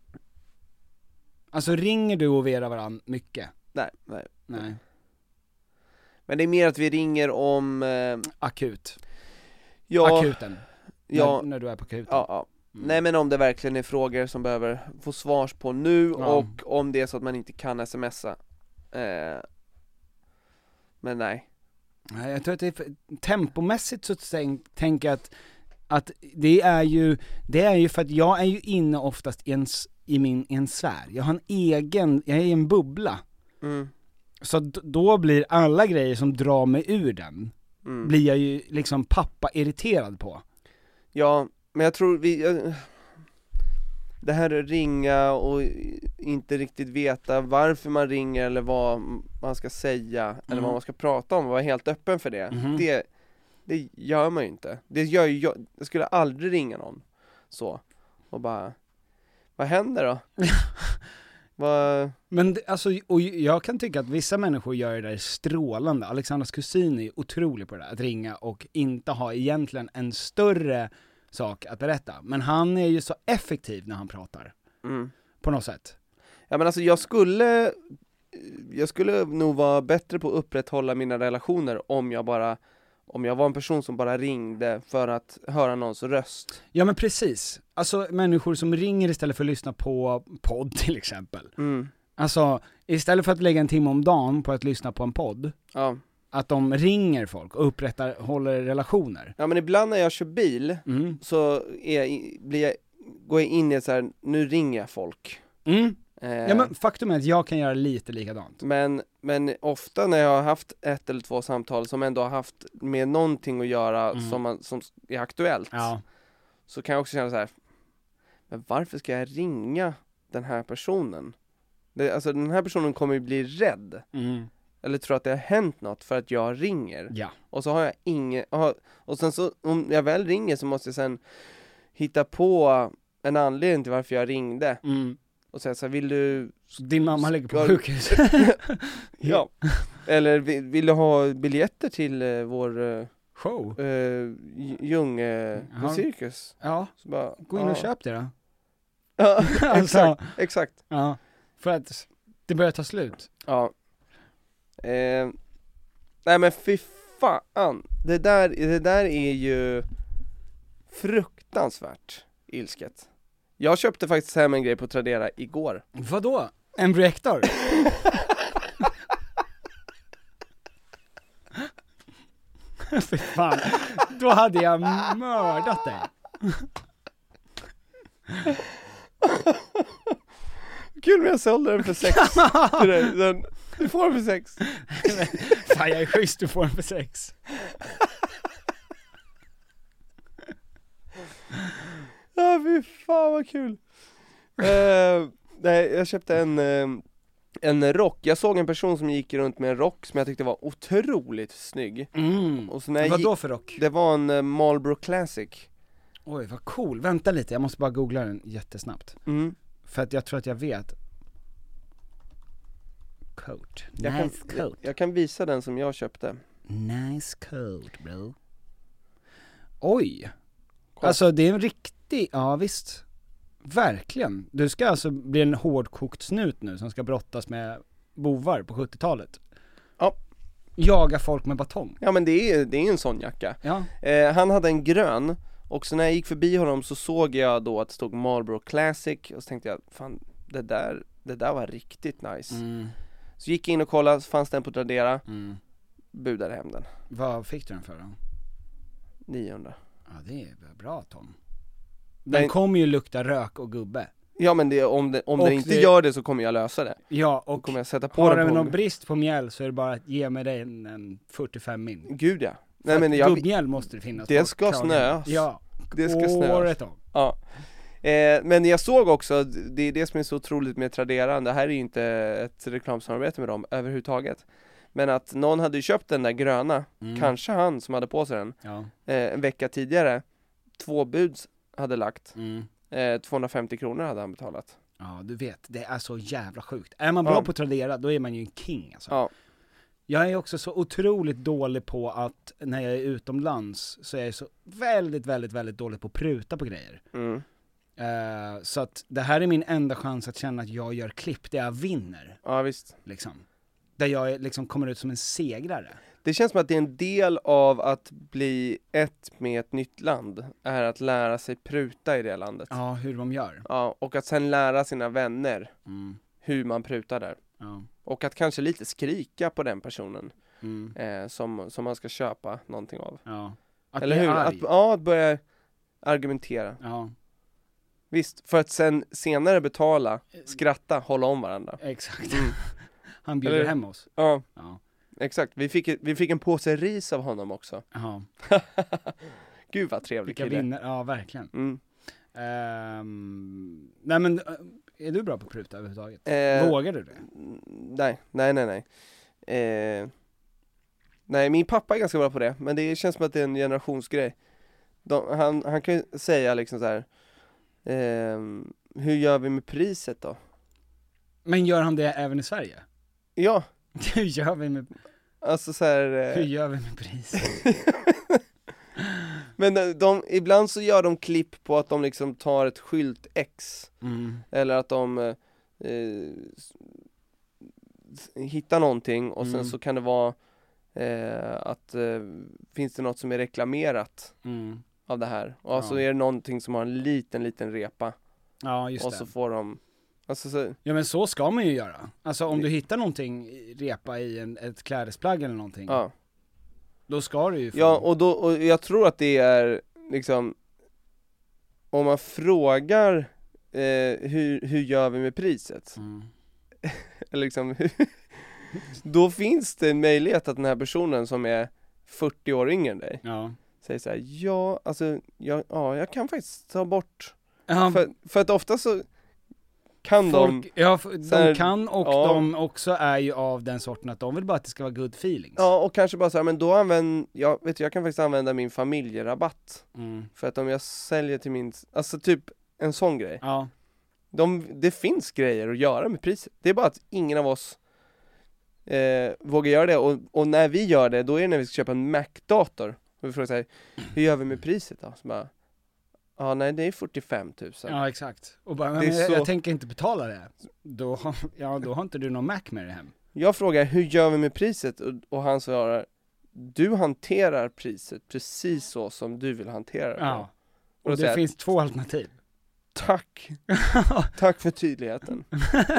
Speaker 3: Alltså ringer du och Vera varandra mycket?
Speaker 4: Nej, nej.
Speaker 3: Nej.
Speaker 4: Men det är mer att vi ringer om, eh,
Speaker 3: Akut.
Speaker 4: ja,
Speaker 3: Akuten.
Speaker 4: ja,
Speaker 3: När, när du är på akuten.
Speaker 4: ja, ja.
Speaker 3: Mm.
Speaker 4: Nej men om det verkligen är frågor som behöver få svars på nu
Speaker 3: Ja.
Speaker 4: och om det är så att man inte kan smsa. Eh, men nej.
Speaker 3: Nej, jag tror att det är för, tempomässigt så tänk, tänker jag att, att det är ju, det är ju för att jag är ju inne oftast i en, i min, i en sfär. Jag har en egen, jag är i en bubbla.
Speaker 4: Mm.
Speaker 3: Så då blir alla grejer som drar mig ur den,
Speaker 4: Mm.
Speaker 3: blir jag ju liksom pappa irriterad på.
Speaker 4: Ja, men jag tror vi Det här att ringa och inte riktigt veta varför man ringer eller vad man ska säga eller
Speaker 3: Mm.
Speaker 4: vad man ska prata om, vara helt öppen för det.
Speaker 3: Mhm.
Speaker 4: Det, det gör man ju inte. Det gör ju jag, jag skulle aldrig ringa någon så och bara Vad händer då? vad,
Speaker 3: Men det, alltså, och jag kan tycka att vissa människor gör det där strålande. Alexandras kusin är otrolig på det där, att ringa och inte ha egentligen en större sak att berätta. Men han är ju så effektiv när han pratar,
Speaker 4: mm.
Speaker 3: på något sätt.
Speaker 4: Ja men alltså jag skulle Jag skulle nog vara bättre på att upprätthålla mina relationer om jag bara Om jag var en person som bara ringde för att höra någons röst
Speaker 3: Ja men precis. Alltså människor som ringer istället för att lyssna på podd till exempel.
Speaker 4: mm.
Speaker 3: Alltså, istället för att lägga en timme om dagen på att lyssna på en podd,
Speaker 4: Ja,
Speaker 3: att de ringer folk och upprättar, håller relationer.
Speaker 4: ja men ibland när jag kör bil
Speaker 3: Mm.
Speaker 4: så är blir jag, går jag in i så här, nu ringer jag folk
Speaker 3: Mm.
Speaker 4: Eh,
Speaker 3: Ja men faktum är att jag kan göra lite likadant.
Speaker 4: men, men ofta när jag har haft ett eller två samtal som ändå har haft med någonting att göra
Speaker 3: Mm.
Speaker 4: som, man, som är aktuellt
Speaker 3: Ja.
Speaker 4: så kan jag också känna så här. Men varför ska jag ringa den här personen? Det, alltså den här personen kommer ju bli rädd
Speaker 3: Mm.
Speaker 4: Eller tror att det har hänt något för att jag ringer
Speaker 3: Ja.
Speaker 4: Och så har jag ingen, har- och sen så om jag väl ringer så måste jag sen hitta på en anledning till varför jag ringde
Speaker 3: Mm.
Speaker 4: Och säga så här, vill du,
Speaker 3: Din mamma ligger på sjukhus.
Speaker 4: ja Eller vill, vill du ha biljetter till eh, vår eh,
Speaker 3: Show.
Speaker 4: eh, Ljung eh,
Speaker 3: Ja.
Speaker 4: cirkus?
Speaker 3: Ja,
Speaker 4: Så bara,
Speaker 3: gå in och
Speaker 4: ja.
Speaker 3: köp det då.
Speaker 4: Ja,
Speaker 3: Alltså.
Speaker 4: exakt, exakt
Speaker 3: Ja. För att det börjar ta slut.
Speaker 4: Ja eh, Nej men fy fan, det där, det där är ju fruktansvärt ilsket Jag köpte faktiskt hem en grej på Tradera igår
Speaker 3: Vadå? En projektor? Fy fan, då hade jag mördat dig.
Speaker 4: Kul men jag sålde den för sex till dig, den, du får den för sex
Speaker 3: Fan jag är schysst, du får en för sex.
Speaker 4: Ja fy fan vad kul! Eh, nej, jag köpte en, eh, en rock, jag såg en person som gick runt med en rock som jag tyckte var otroligt snygg
Speaker 3: Mm.
Speaker 4: Och så när jag
Speaker 3: Vad
Speaker 4: gick-
Speaker 3: då för rock?
Speaker 4: Det var en eh, Marlboro Classic
Speaker 3: Oj vad cool, vänta lite, jag måste bara googla den jättesnabbt.
Speaker 4: mm.
Speaker 3: För att jag tror att jag vet. Coat.
Speaker 4: jag,
Speaker 3: nice
Speaker 4: kan,
Speaker 3: coat.
Speaker 4: jag, jag kan visa den som jag köpte
Speaker 3: Nice coat bro. Oj! Alltså det är en riktig, ja visst. Verkligen. Du ska alltså bli en hårdkokt snut nu som ska brottas med bovar på 70-talet.
Speaker 4: Ja.
Speaker 3: Jaga folk med batong.
Speaker 4: Ja men det är, det är en sån jacka
Speaker 3: Ja.
Speaker 4: eh, Han hade en grön, och så när jag gick förbi honom så såg jag då att det stod Marlboro Classic och så tänkte jag, fan det där, det där var riktigt nice
Speaker 3: Mm.
Speaker 4: Så gick jag in och kollade, så fanns den på Tradera,
Speaker 3: Mm.
Speaker 4: budade hem den
Speaker 3: Vad fick du den för då?
Speaker 4: 900
Speaker 3: Ja det är bra Tom. Den
Speaker 4: Men-
Speaker 3: kommer ju lukta rök och gubbe.
Speaker 4: Ja men det, om, det, om
Speaker 3: Och
Speaker 4: den inte
Speaker 3: det-
Speaker 4: 'gör det så kommer jag lösa det
Speaker 3: Ja
Speaker 4: Då
Speaker 3: och
Speaker 4: kommer jag sätta på
Speaker 3: har
Speaker 4: den
Speaker 3: du
Speaker 4: på
Speaker 3: någon brist på mjäll så är det bara att ge mig dig en, en 45 min.
Speaker 4: Gud ja!
Speaker 3: För
Speaker 4: Nej men jag,
Speaker 3: gubbmjäll måste det finnas.
Speaker 4: Det ska
Speaker 3: kragen.
Speaker 4: snöas.
Speaker 3: Ja.
Speaker 4: det ska
Speaker 3: Året om.
Speaker 4: Ja eh, Men jag såg också, det är det som är så otroligt med Tradera, det här är ju inte ett reklamsamarbete med dem överhuvudtaget Men att någon hade ju köpt den där gröna,
Speaker 3: Mm.
Speaker 4: kanske han som hade på sig den,
Speaker 3: Ja.
Speaker 4: eh, en vecka tidigare Två buds hade lagt,
Speaker 3: Mm.
Speaker 4: eh, 250 kronor hade han betalat
Speaker 3: Ja, du vet, det är så jävla sjukt. Är man bra
Speaker 4: Ja.
Speaker 3: på Tradera, då är man ju en king alltså.
Speaker 4: Ja,
Speaker 3: Jag är också så otroligt dålig på att, när jag är utomlands, så är jag så väldigt, väldigt, väldigt dålig på att pruta på grejer.
Speaker 4: mm.
Speaker 3: Eh, så att det här är min enda chans att känna att jag gör klipp där jag vinner,
Speaker 4: ja visst
Speaker 3: liksom. Där jag liksom kommer ut som en segrare.
Speaker 4: Det känns som att det är en del av att bli ett med ett nytt land, är att lära sig pruta i det landet
Speaker 3: Ja, hur de gör.
Speaker 4: Ja, och att sen lära sina vänner
Speaker 3: Mm.
Speaker 4: hur man prutar där
Speaker 3: Ja.
Speaker 4: Och att kanske lite skrika på den personen
Speaker 3: Mm.
Speaker 4: eh, som, som man ska köpa någonting av
Speaker 3: Ja. Att
Speaker 4: Eller
Speaker 3: bli
Speaker 4: hur?
Speaker 3: arg.
Speaker 4: Att, ja, att börja argumentera
Speaker 3: Ja,
Speaker 4: Visst, för att sen senare betala, skratta, hålla om varandra
Speaker 3: exakt.
Speaker 4: Mm.
Speaker 3: han bjuder
Speaker 4: Eller-
Speaker 3: hem oss.
Speaker 4: Ja,
Speaker 3: Ja.
Speaker 4: exakt. Vi fick, vi fick en påse ris av honom också.
Speaker 3: Jaha.
Speaker 4: Gud vad trevlig
Speaker 3: Vilka
Speaker 4: kille.
Speaker 3: vinner, ja verkligen.
Speaker 4: Mm.
Speaker 3: Ehm, nej men, eh, är du bra på att pruta överhuvudtaget?
Speaker 4: Eh,
Speaker 3: Vågar du det?
Speaker 4: Nej, nej, nej, nej. Eh, nej, min pappa är ganska bra på det, men det känns som att det är en generationsgrej. De, han, han kan ju säga liksom så här. ehm, hur gör vi med priset då?
Speaker 3: Men gör han det även i Sverige?
Speaker 4: Ja,
Speaker 3: Hur gör vi med,
Speaker 4: alltså så här. eh,
Speaker 3: hur gör vi med priset?
Speaker 4: men de, de, ibland så gör de klipp på att de liksom tar ett skylt X
Speaker 3: Mm.
Speaker 4: Eller att de eh, eh, s- hittar någonting och sen
Speaker 3: Mm.
Speaker 4: så kan det vara eh, att eh, finns det något som är reklamerat
Speaker 3: Mm.
Speaker 4: av det här och så
Speaker 3: Ja.
Speaker 4: är det någonting som har en liten liten repa
Speaker 3: Ja just
Speaker 4: och
Speaker 3: det.
Speaker 4: så får de Alltså så,
Speaker 3: Ja men så ska man ju göra. Alltså om du hittar någonting, repa i en, ett klädesplagg eller någonting,
Speaker 4: ja.
Speaker 3: då ska du ju få...
Speaker 4: ja och då, och jag tror att det är liksom Om man frågar eh, hur, hur gör vi med priset?
Speaker 3: Mm.
Speaker 4: Eller liksom, då finns det en möjlighet att den här personen som är 40 år yngre än dig
Speaker 3: Ja.
Speaker 4: säger så här, ja alltså, jag, ja, jag kan faktiskt ta bort
Speaker 3: Ja,
Speaker 4: för, för att ofta så kan de,
Speaker 3: folk, ja, f-
Speaker 4: så här,
Speaker 3: de kan och
Speaker 4: ja.
Speaker 3: de också är ju av den sorten att de vill bara att det ska vara good feelings.
Speaker 4: ja och kanske bara så här, men då använder, jag vet du, jag kan faktiskt använda min familjerabatt
Speaker 3: Mm.
Speaker 4: För att om jag säljer till min, alltså typ en sån grej
Speaker 3: Ja.
Speaker 4: de, Det finns grejer att göra med priset, det är bara att ingen av oss eh, vågar göra det och, och när vi gör det, då är det när vi ska köpa en Mac-dator och vi frågar såhär, hur gör vi med priset då? Så bara, ja nej det är 45 000
Speaker 3: Ja exakt. Och bara, men jag,
Speaker 4: så-
Speaker 3: jag tänker inte betala det. Då, har- ja då har inte du någon Mac med dig hem.
Speaker 4: Jag frågar, hur gör vi med priset? Och, och han svarar, du hanterar priset precis så som du vill hantera det
Speaker 3: Ja.
Speaker 4: Och
Speaker 3: Och det
Speaker 4: säger
Speaker 3: finns två alternativ.
Speaker 4: Tack! Tack för tydligheten.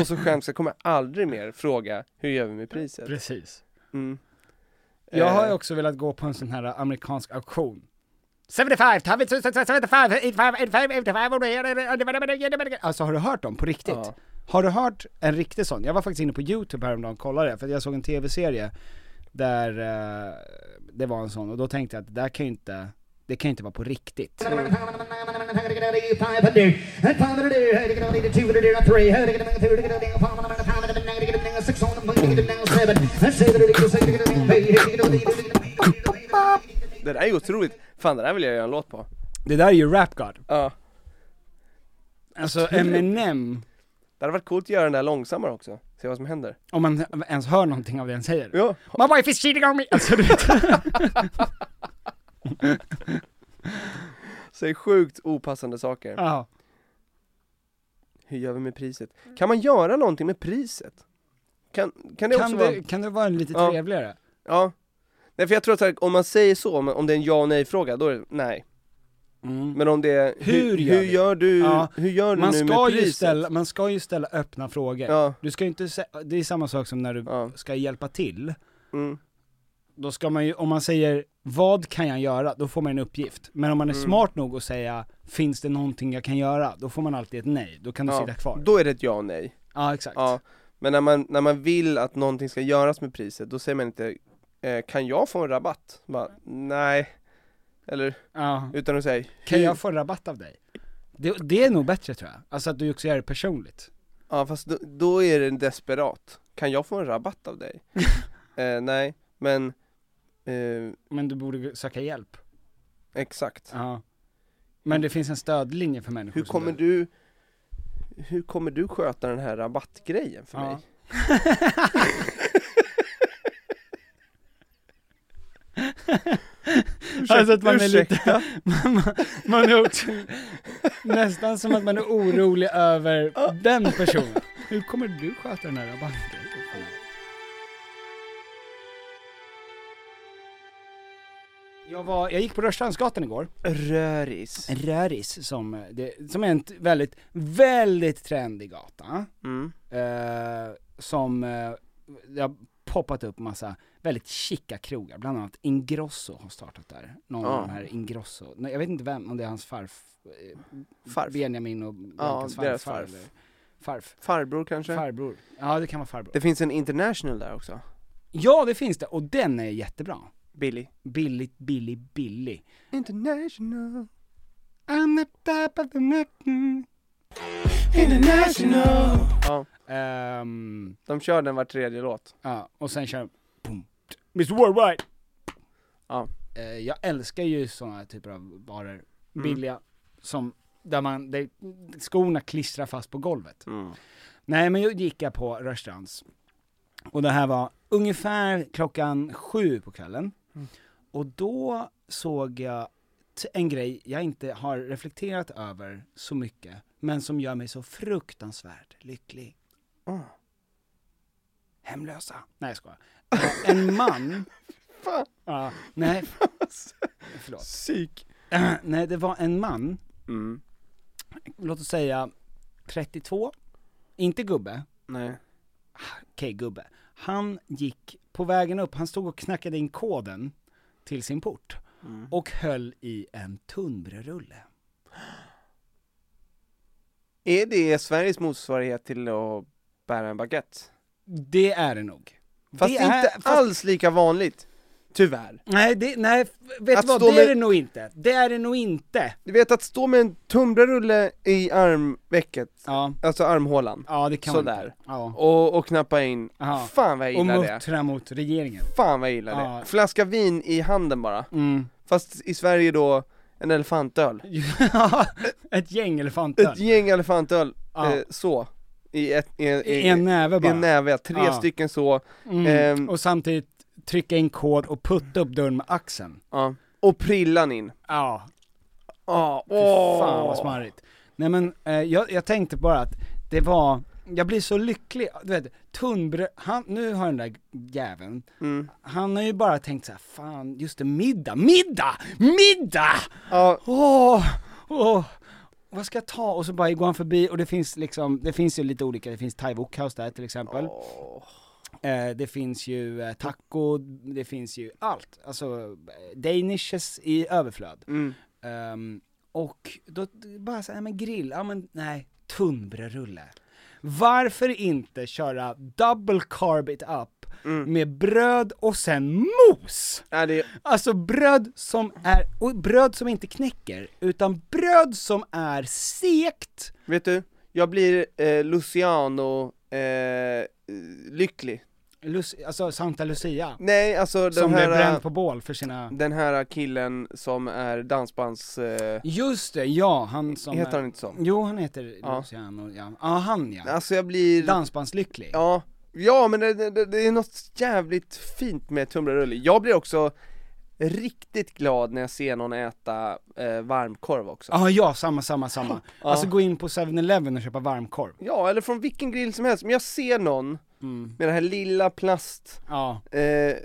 Speaker 4: och så skäms jag, kommer aldrig mer fråga, hur gör vi med priset?
Speaker 3: Precis.
Speaker 4: Mm.
Speaker 3: Jag har ju
Speaker 4: Eh,
Speaker 3: också velat gå på en sån här amerikansk auktion. 75, 75, 85, 85, Alltså har du hört dem på riktigt?
Speaker 4: Ja.
Speaker 3: Har du hört en riktig sån? Jag var faktiskt inne på youtube häromdagen och kollade för jag såg en tv-serie där eh, det var en sån och då tänkte jag att det där kan ju inte, det kan ju inte vara på riktigt.
Speaker 4: Det där är ju otroligt, fan det där vill jag göra en låt på
Speaker 3: Det där är ju Rap God.
Speaker 4: Ja,
Speaker 3: Alltså Eminem,
Speaker 4: det hade varit coolt att göra den där långsammare också, se vad som händer
Speaker 3: om man ens hör någonting av det han säger.
Speaker 4: Ja,
Speaker 3: My wife is cheating on me! Alltså du vet.
Speaker 4: säg sjukt opassande saker
Speaker 3: Ja.
Speaker 4: Hur gör vi med priset? Kan man göra någonting med priset? Kan, kan det
Speaker 3: Kan
Speaker 4: också vara...
Speaker 3: det, kan det vara lite
Speaker 4: Ja.
Speaker 3: trevligare?
Speaker 4: Ja Nej för jag tror att så här, om man säger så, om, om det är en ja och nej fråga, då är det nej Men om det är,
Speaker 3: Hur gör
Speaker 4: hur gör du,
Speaker 3: Ja,
Speaker 4: hur gör du
Speaker 3: Man
Speaker 4: nu
Speaker 3: ska,
Speaker 4: med
Speaker 3: ju
Speaker 4: priset?
Speaker 3: ställa, man ska ju ställa öppna frågor.
Speaker 4: Ja,
Speaker 3: Du ska inte det är samma sak som när du
Speaker 4: ja,
Speaker 3: ska hjälpa till.
Speaker 4: mm,
Speaker 3: Då ska man ju, om man säger vad kan jag göra, då får man en uppgift. Men om man är
Speaker 4: Mm.
Speaker 3: smart nog att säga finns det någonting jag kan göra, då får man alltid ett nej. Då kan du
Speaker 4: ja.
Speaker 3: sitta kvar.
Speaker 4: Då är det ett ja och nej
Speaker 3: Ja exakt.
Speaker 4: Ja, men när man, när man vill att någonting ska göras med priset, då säger man inte eh, Kan jag få en rabatt? Bara, nej Eller,
Speaker 3: Ja.
Speaker 4: utan att säga
Speaker 3: Kan jag få rabatt av dig? Det, det är nog bättre tror jag. Alltså att du också gör det personligt.
Speaker 4: Ja fast då, då är det desperat Kan jag få en rabatt av dig? eh, nej, men eh,
Speaker 3: Men du borde söka hjälp.
Speaker 4: exakt
Speaker 3: Ja. Men det finns en stödlinje för människor
Speaker 4: Hur kommer du Hur kommer du sköta den här rabattgrejen för
Speaker 3: Ja.
Speaker 4: mig?
Speaker 3: Alltså att man är lite,
Speaker 4: ursäkta?
Speaker 3: man, man- man är också, nästan som att man är orolig över den personen. Hur kommer du sköta den här rabattgrejen? Jag, var, jag gick på Rörstrandsgatan igår,
Speaker 4: Röris
Speaker 3: Röris som, det, som är en väldigt, väldigt trendig gata.
Speaker 4: mm.
Speaker 3: Eh, som, eh, har poppat upp massa väldigt chica krogar, bland annat Ingrosso har startat där. Någon
Speaker 4: Ja.
Speaker 3: av de här Ingrosso, nej, jag vet inte vem, om det är hans farf, eh,
Speaker 4: Farf.
Speaker 3: Benjamin och
Speaker 4: Ja,
Speaker 3: Biancas
Speaker 4: deras
Speaker 3: farfar
Speaker 4: farf.
Speaker 3: eller Farf.
Speaker 4: Farbror kanske?
Speaker 3: Farbror. Ja, det kan vara farbror.
Speaker 4: Det finns en international där också.
Speaker 3: Ja, det finns det, och den är jättebra.
Speaker 4: Billy.
Speaker 3: Billigt, billig, billig.
Speaker 4: International.
Speaker 3: I'm the top of the.
Speaker 4: International. Ja,
Speaker 3: Ehm,
Speaker 4: de kör den var tredje låt.
Speaker 3: ja, och sen kör boom, Mr Worldwide.
Speaker 4: Ja.
Speaker 3: Eh, jag älskar ju sådana typer av varor,
Speaker 4: Mm.
Speaker 3: billiga, som, där man, där skorna klistrar fast på golvet.
Speaker 4: Mm.
Speaker 3: Nej men då gick jag på restaurants, och det här var ungefär klockan sju på kvällen,
Speaker 4: Mm.
Speaker 3: och då såg jag en grej jag inte har reflekterat över så mycket, men som gör mig så fruktansvärt lycklig.
Speaker 4: Ah.
Speaker 3: Hemlösa. Nej jag skojar. Eh, En man,
Speaker 4: Fan.
Speaker 3: ja, nej, förlåt.
Speaker 4: Psyk.
Speaker 3: Nej det var en man,
Speaker 4: Mm.
Speaker 3: låt oss säga 32, inte gubbe,
Speaker 4: Nej.
Speaker 3: okej gubbe. Han gick på vägen upp, han stod och knackade in koden till sin port
Speaker 4: Mm.
Speaker 3: och höll i en tunnbrödsrulle.
Speaker 4: Är det Sveriges motsvarighet till att bära en baguette?
Speaker 3: Det är det nog.
Speaker 4: Fast
Speaker 3: det
Speaker 4: inte
Speaker 3: är, fast,
Speaker 4: alls lika vanligt. Tyvärr.
Speaker 3: Nej, det, nej, vet
Speaker 4: Att
Speaker 3: du vad, det
Speaker 4: med-
Speaker 3: är det nog inte. Det är det nog inte.
Speaker 4: Du vet att stå med en tunnbrödsrulle i armvecket,
Speaker 3: Ja,
Speaker 4: alltså armhålan,
Speaker 3: ja det kan
Speaker 4: Sådär.
Speaker 3: inte. Ja.
Speaker 4: och, och knappa in.
Speaker 3: Ja.
Speaker 4: Fan vad jag
Speaker 3: Och
Speaker 4: gillar det.
Speaker 3: muttra mot regeringen.
Speaker 4: Fan vad jag gillar
Speaker 3: Ja.
Speaker 4: det. Flaska vin i handen bara.
Speaker 3: Mm.
Speaker 4: Fast i Sverige då, en elefantöl.
Speaker 3: Ja, ett gäng elefantöl.
Speaker 4: Ett gäng elefantöl,
Speaker 3: Ja.
Speaker 4: eh, så. I, ett, i, i,
Speaker 3: I en näve bara.
Speaker 4: en näve, tre
Speaker 3: Ja.
Speaker 4: stycken så.
Speaker 3: Mm.
Speaker 4: Ehm,
Speaker 3: och samtidigt trycka in kod och putta upp dörren med axeln.
Speaker 4: Ja. Och prillan in.
Speaker 3: Ja,
Speaker 4: Ja,
Speaker 3: fy fan vad smarrigt. Nej men, eh, jag, jag tänkte bara att det var, jag blir så lycklig, du vet, tunnbröd, han, nu har den där jäveln,
Speaker 4: Mm.
Speaker 3: han har ju bara tänkt så här, fan just det, middag, middag, middag!
Speaker 4: Ja,
Speaker 3: Åh, åh, vad ska jag ta? Och så bara går han förbi och det finns liksom, det finns ju lite olika, det finns thai wokhouse där till exempel. Eh, det finns ju eh, taco, det finns ju allt, alltså eh, danishes i överflöd.
Speaker 4: mm.
Speaker 3: Ehm, och då bara såhär, men grill, ja men nej, tunnbrödsrulle. Varför inte köra double carb it up
Speaker 4: Mm.
Speaker 3: med bröd och sen mos?
Speaker 4: Ja, det,
Speaker 3: Alltså bröd som är, och bröd som inte knäcker, utan bröd som är sekt.
Speaker 4: vet du, jag blir eh, Luciano eh, lycklig.
Speaker 3: Luc- alltså Santa Lucia.
Speaker 4: Nej, alltså den
Speaker 3: Som blev
Speaker 4: här,
Speaker 3: bränd på bål för sina...
Speaker 4: den här killen som är dansbands... Eh,
Speaker 3: Just det, ja, han som...
Speaker 4: heter
Speaker 3: är...
Speaker 4: han inte så?
Speaker 3: Jo, han heter
Speaker 4: Ja.
Speaker 3: Luciano, ja. Ja, han ja.
Speaker 4: Alltså jag blir...
Speaker 3: Dansbandslycklig.
Speaker 4: Ja, ja men det, det, det är något jävligt fint med tunnbrödsrulle. Jag blir också riktigt glad när jag ser någon äta eh, varmkorv också.
Speaker 3: Ja, ja, samma, samma, samma.
Speaker 4: Ja.
Speaker 3: Alltså gå in på 7-Eleven och köpa varmkorv.
Speaker 4: Ja, eller från vilken grill som helst, men jag ser någon
Speaker 3: Mm.
Speaker 4: med det här lilla plast
Speaker 3: Ja,
Speaker 4: eh,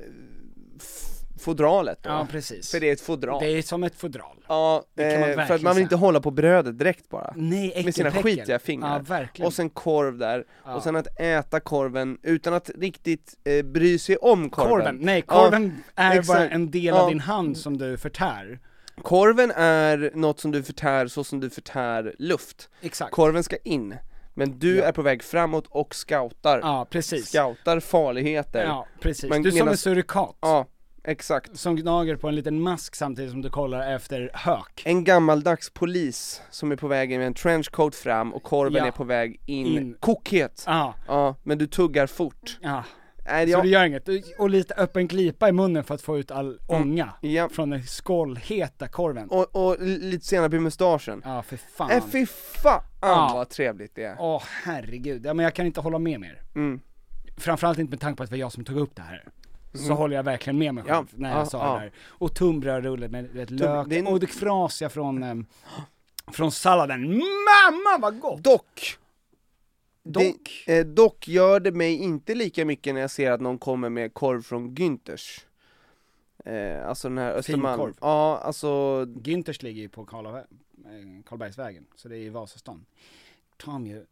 Speaker 4: fodralet då.
Speaker 3: ja precis.
Speaker 4: För det är ett fodral.
Speaker 3: Det är som ett fodral.
Speaker 4: Ja,
Speaker 3: man
Speaker 4: eh, för att man vill inte hålla på brödet direkt bara.
Speaker 3: Nej,
Speaker 4: Med sina skitiga fingrar.
Speaker 3: Ja, verkligen.
Speaker 4: Och sen korv där,
Speaker 3: Ja.
Speaker 4: och sen att äta korven utan att riktigt eh, bry sig om korven.
Speaker 3: korven. Nej, korven är
Speaker 4: exakt.
Speaker 3: bara en del
Speaker 4: Ja.
Speaker 3: av din hand som du förtär.
Speaker 4: Korven är något som du förtär så som du förtär luft.
Speaker 3: Exakt.
Speaker 4: Korven ska in, men du
Speaker 3: Ja.
Speaker 4: är på väg framåt och scoutar.
Speaker 3: Ja, precis.
Speaker 4: Scoutar farligheter.
Speaker 3: Ja, precis.
Speaker 4: Men
Speaker 3: du är som en surikat.
Speaker 4: Ja, exakt.
Speaker 3: Som gnager på en liten mask samtidigt som du kollar efter hök.
Speaker 4: En gammaldags polis som är på väg in med en trenchcoat fram och korven
Speaker 3: Ja.
Speaker 4: är på väg in,
Speaker 3: In.
Speaker 4: kokhet.
Speaker 3: Ja,
Speaker 4: Ja, men du tuggar fort.
Speaker 3: ja. Så
Speaker 4: jag,
Speaker 3: du gör inget. Och lite öppen glipa i munnen för att få ut all ånga
Speaker 4: ja.
Speaker 3: från den skållheta korven.
Speaker 4: Och, och lite senap i mustaschen.
Speaker 3: Ja, för fan.
Speaker 4: Äh, fy fan
Speaker 3: Ja.
Speaker 4: vad trevligt det är.
Speaker 3: Åh herregud, ja men jag kan inte hålla med mer.
Speaker 4: Mm.
Speaker 3: Framförallt inte med tanke på att det var jag som tog upp det här. Så håller jag verkligen med mig själv
Speaker 4: Ja,
Speaker 3: när jag
Speaker 4: ja,
Speaker 3: sa
Speaker 4: ja.
Speaker 3: det här. Och tunnbrödsrulle med vet, lök,
Speaker 4: en-
Speaker 3: och det frasiga från, ehm, från salladen. Mamma vad gott!
Speaker 4: Dock,
Speaker 3: Dock.
Speaker 4: Det, eh, dock gör det mig inte lika mycket när jag ser att någon kommer med korv från Günthers. Eh, alltså den här Östermalm.
Speaker 3: Finkorv.
Speaker 4: Ja, alltså,
Speaker 3: Günthers ligger ju på Karla, eh, Karlbergsvägen, så det är i Vasastan. Tom you,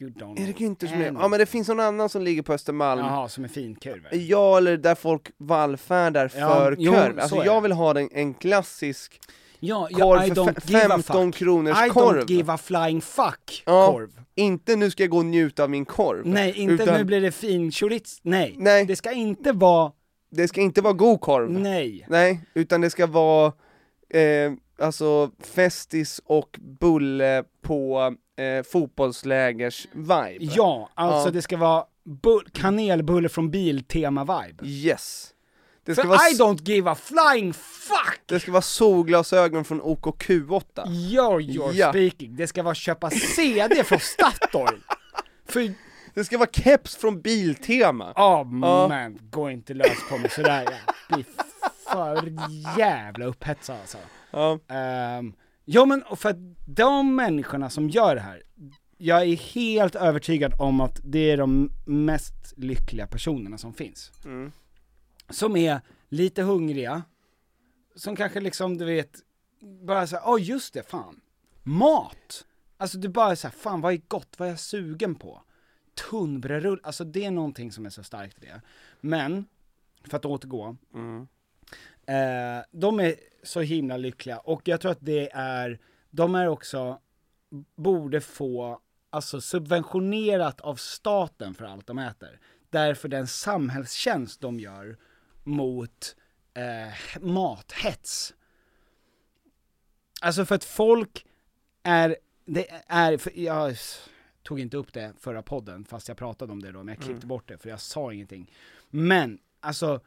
Speaker 3: you don't
Speaker 4: är det
Speaker 3: know
Speaker 4: Günthers som är? Ja men det finns någon annan som ligger på Östermalm.
Speaker 3: Jaha, som är finkurv.
Speaker 4: Ja, eller där folk vallfärdar
Speaker 3: Ja,
Speaker 4: för
Speaker 3: jo,
Speaker 4: Alltså jag vill ha den, en klassisk
Speaker 3: Ja, ja,
Speaker 4: korv
Speaker 3: I
Speaker 4: för
Speaker 3: don't
Speaker 4: fe-
Speaker 3: give a
Speaker 4: 15
Speaker 3: fuck.
Speaker 4: kronors
Speaker 3: I
Speaker 4: korv.
Speaker 3: don't give a flying fuck
Speaker 4: Ja,
Speaker 3: korv.
Speaker 4: Inte nu ska jag gå och njuta av min korv.
Speaker 3: Nej, inte
Speaker 4: utan
Speaker 3: nu blir det fin chorizo. Nej.
Speaker 4: Nej.
Speaker 3: Det ska inte vara,
Speaker 4: Det ska inte vara god korv.
Speaker 3: nej.
Speaker 4: Nej, utan det ska vara eh, alltså festis och bulle på eh, fotbollslägers vibe.
Speaker 3: Ja, alltså
Speaker 4: Ja.
Speaker 3: det ska vara bull, kanelbulle från Biltema-vibe.
Speaker 4: Yes. Det
Speaker 3: För
Speaker 4: ska, vara,
Speaker 3: I don't give a flying fuck!
Speaker 4: det ska vara solglasögon från OKQ8.
Speaker 3: You're, you're
Speaker 4: Ja.
Speaker 3: speaking. Det ska vara köpa CD från Statoil. För,
Speaker 4: Det ska vara keps från Biltema.
Speaker 3: oh
Speaker 4: Ja.
Speaker 3: man, gå inte lös på mig sådär. Jag blir för jävla upphetsad alltså.
Speaker 4: Ja.
Speaker 3: Ehm, ja men för att de människorna som gör det här, jag är helt övertygad om att det är de mest lyckliga personerna som finns.
Speaker 4: Mm.
Speaker 3: Som är lite hungriga, som kanske liksom du vet, bara såhär, åh just det, fan. Mat! Alltså du bara såhär, fan vad är gott, vad är jag sugen på? Tunnbrödsrulle, alltså det är någonting som är så starkt i det. Men, för att återgå,
Speaker 4: Mm.
Speaker 3: Eh, de är så himla lyckliga och jag tror att det är, de är också, borde få, alltså subventionerat av staten för allt de äter. Därför den samhällstjänst de gör mot eh, mathets. Alltså för att folk är, det är, för jag tog inte upp det förra podden fast jag pratade om det då, men jag klippte
Speaker 4: Mm.
Speaker 3: bort det för jag sa ingenting. Men, alltså,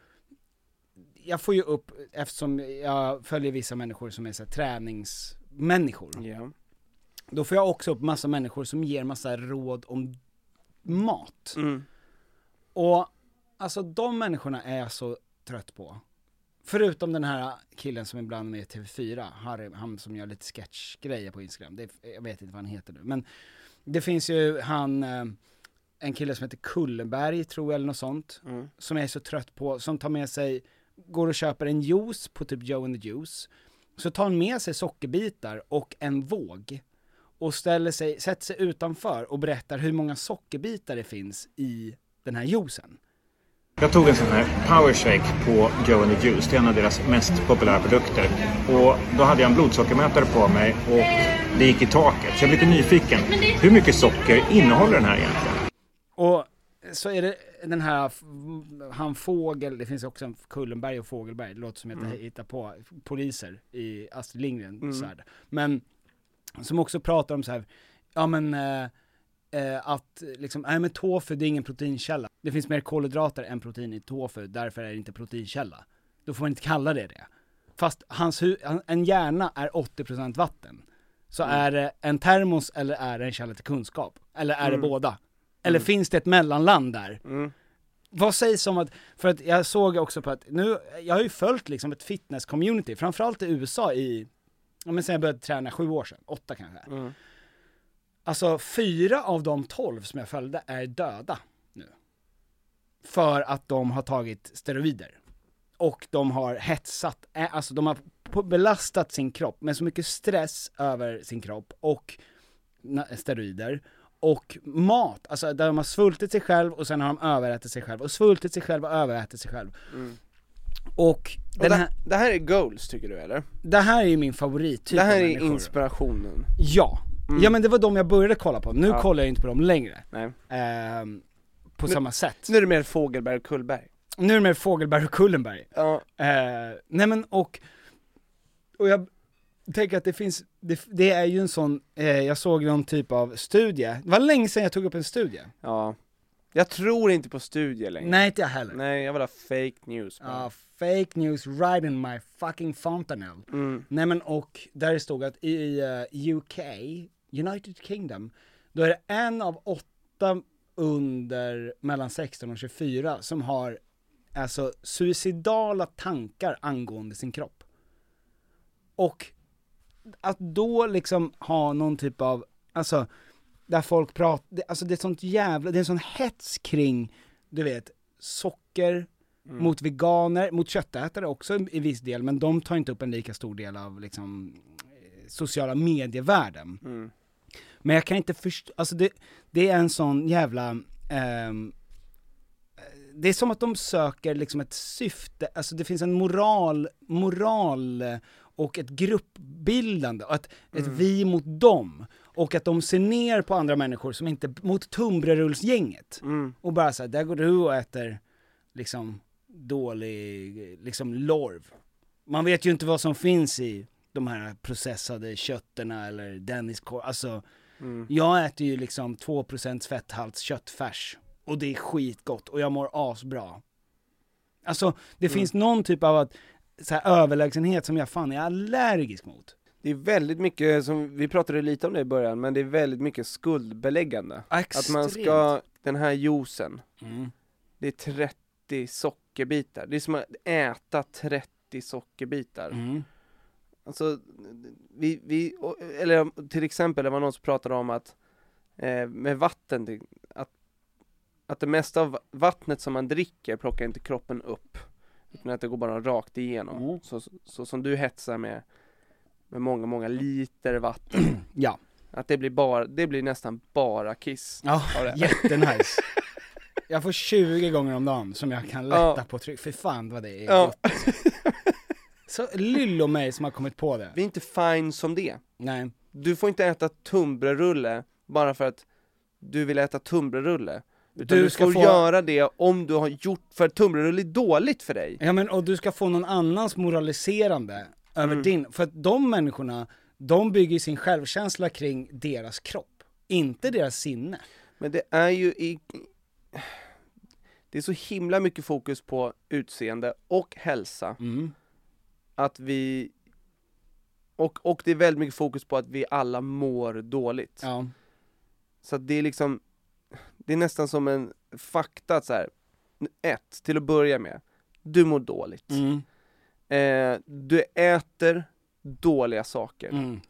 Speaker 3: jag får ju upp, eftersom jag följer vissa människor som är så här, träningsmänniskor.
Speaker 4: Ja.
Speaker 3: Då får jag också upp massa människor som ger massa råd om mat.
Speaker 4: Mm.
Speaker 3: Och alltså de människorna är jag så trött på. Förutom den här killen som ibland är med i TV4, Harry, han som gör lite sketchgrejer på Instagram, det, jag vet inte vad han heter nu. Men det finns ju han, eh, en kille som heter Kullenberg tror jag eller något sånt,
Speaker 4: Mm.
Speaker 3: som jag är så trött på, som tar med sig, går och köper en juice på typ Joe and the Juice, så tar han med sig sockerbitar och en våg och ställer sig, sätter sig utanför och berättar hur många sockerbitar det finns i den här juicen.
Speaker 6: Jag tog en sån här power shake på Joe and the Juice. Det är en av deras mest populära produkter. Och då hade jag en blodsockermätare på mig och det gick i taket. Så jag blev lite nyfiken. Hur mycket socker innehåller den här egentligen?
Speaker 3: Och så är det den här, han Fågel, det finns också en Kullenberg och Fågelberg, det låter som att jag
Speaker 4: Mm.
Speaker 3: hittar på poliser i Astrid Lindgren
Speaker 4: Mm.
Speaker 3: värld. Men som också pratar om så här, ja men eh, eh, att liksom, nej men tofu det är ingen proteinkälla. Det finns mer kolhydrater än protein i tofu, därför är det inte proteinkälla. Då får man inte kalla det det. Fast hans en hjärna är 80% vatten. Så
Speaker 4: Mm.
Speaker 3: är det en termos eller är det en källa till kunskap? Eller är
Speaker 4: Mm.
Speaker 3: det båda? Eller
Speaker 4: Mm.
Speaker 3: finns det ett mellanland där?
Speaker 4: Mm.
Speaker 3: Vad sägs om att, för att jag såg också på att nu, jag har ju följt liksom ett fitness-community, framförallt i USA i, ja men sen jag började träna sju år sedan, åtta kanske.
Speaker 4: Mm.
Speaker 3: Alltså fyra av de tolv som jag följde är döda nu. För att de har tagit steroider. Och de har hetsat, alltså de har belastat sin kropp med så mycket stress över sin kropp och steroider och mat, alltså där de har svultit sig själv och sen har de överätit sig själv och svultit sig själv och överätit sig själv.
Speaker 4: Mm.
Speaker 3: Och
Speaker 4: Och
Speaker 3: den
Speaker 4: det,
Speaker 3: här,
Speaker 4: det här är goals tycker du eller?
Speaker 3: det här är ju min favorittyp
Speaker 4: det här är inspirationen.
Speaker 3: Ja.
Speaker 4: Mm.
Speaker 3: Ja men det var de jag började kolla på, nu
Speaker 4: Ja.
Speaker 3: kollar jag inte på dem längre.
Speaker 4: Nej.
Speaker 3: Ehm, på
Speaker 4: Nu-
Speaker 3: samma sätt.
Speaker 4: Nu är det mer Fågelberg och Kullberg.
Speaker 3: Nu är det mer Fågelberg och Kullenberg.
Speaker 4: Ja.
Speaker 3: Eh, nej men och, och jag tänker att det finns, det, det är ju en sån, eh, jag såg någon typ av studie, det var länge sedan jag tog upp en studie.
Speaker 4: Ja. Jag tror inte på studier längre.
Speaker 3: Nej inte jag heller.
Speaker 4: Nej, jag vill ha fake news.
Speaker 3: Ja, fake news right in my fucking fontanel.
Speaker 4: Mm.
Speaker 3: Nej men och där det stod att i eh, UK, United Kingdom, då är det en av åtta under mellan 16 och 24 som har alltså suicidala tankar angående sin kropp. Och att då liksom ha någon typ av, alltså där folk pratar, alltså det är sånt jävla, det är en sån hets kring, du vet, socker,
Speaker 4: Mm.
Speaker 3: mot veganer, mot köttätare också i viss del, men de tar inte upp en lika stor del av liksom eh, sociala medievärlden.
Speaker 4: Mm.
Speaker 3: Men jag kan inte förstå, alltså det, det är en sån jävla, ehm, det är som att de söker liksom ett syfte, alltså det finns en moral, moral eh, och ett gruppbildande, och ett, ett vi mot dem. Och att de ser ner på andra människor som inte, mot tunnbrödsrullsgänget. Och bara såhär, där går du och äter liksom dålig, liksom lorv. Man vet ju inte vad som finns i de här processade kötterna eller Denniskorv, alltså jag äter ju liksom 2% fetthalt köttfärs och det är skitgott och jag mår asbra. Alltså det finns någon typ av att, så här, överlägsenhet som jag fan är allergisk mot.
Speaker 4: Det är väldigt mycket, som vi pratade lite om det i början, men det är väldigt mycket skuldbeläggande. Att man ska, den här juicen,
Speaker 3: Mm.
Speaker 4: det är 30 sockerbitar. Det är som att äta 30 sockerbitar.
Speaker 3: Mm.
Speaker 4: Alltså, vi, vi, eller till exempel, det var någon som pratade om att eh, med vatten, att, att det mesta av vattnet som man dricker plockar inte kroppen upp. Utan att det går bara rakt igenom.
Speaker 3: Mm.
Speaker 4: Så, så som du hetsar med, med många, många liter vatten.
Speaker 3: Ja.
Speaker 4: Att det blir bara, det blir nästan bara kiss.
Speaker 3: Ja, jättenice. Jag får 20 gånger om dagen som jag kan lätta
Speaker 4: Ja.
Speaker 3: på tryck, för fan vad det är
Speaker 4: Ja.
Speaker 3: gott. Så lyllo mig som har kommit på det.
Speaker 4: Vi är inte fine som det.
Speaker 3: Nej.
Speaker 4: Du får inte äta tunnbrödsrulle bara för att du vill äta tunnbrödsrulle. Utan
Speaker 3: Du
Speaker 4: du,
Speaker 3: ska
Speaker 4: får
Speaker 3: få-
Speaker 4: göra det om du har gjort, för tunnbrödsrulle är dåligt för dig.
Speaker 3: Ja men och du ska få någon annans moraliserande över
Speaker 4: Mm.
Speaker 3: din, för att de människorna, de bygger sin självkänsla kring deras kropp, inte deras sinne.
Speaker 4: Men det är ju i... Det är så himla mycket fokus på utseende och hälsa.
Speaker 3: Mm.
Speaker 4: Att vi... Och, och det är väldigt mycket fokus på att vi alla mår dåligt.
Speaker 3: Ja.
Speaker 4: Så det är liksom, det är nästan som en fakta att så här. ett, till att börja med, du mår dåligt.
Speaker 3: Mm.
Speaker 4: Eh, du äter dåliga saker.
Speaker 3: Mm.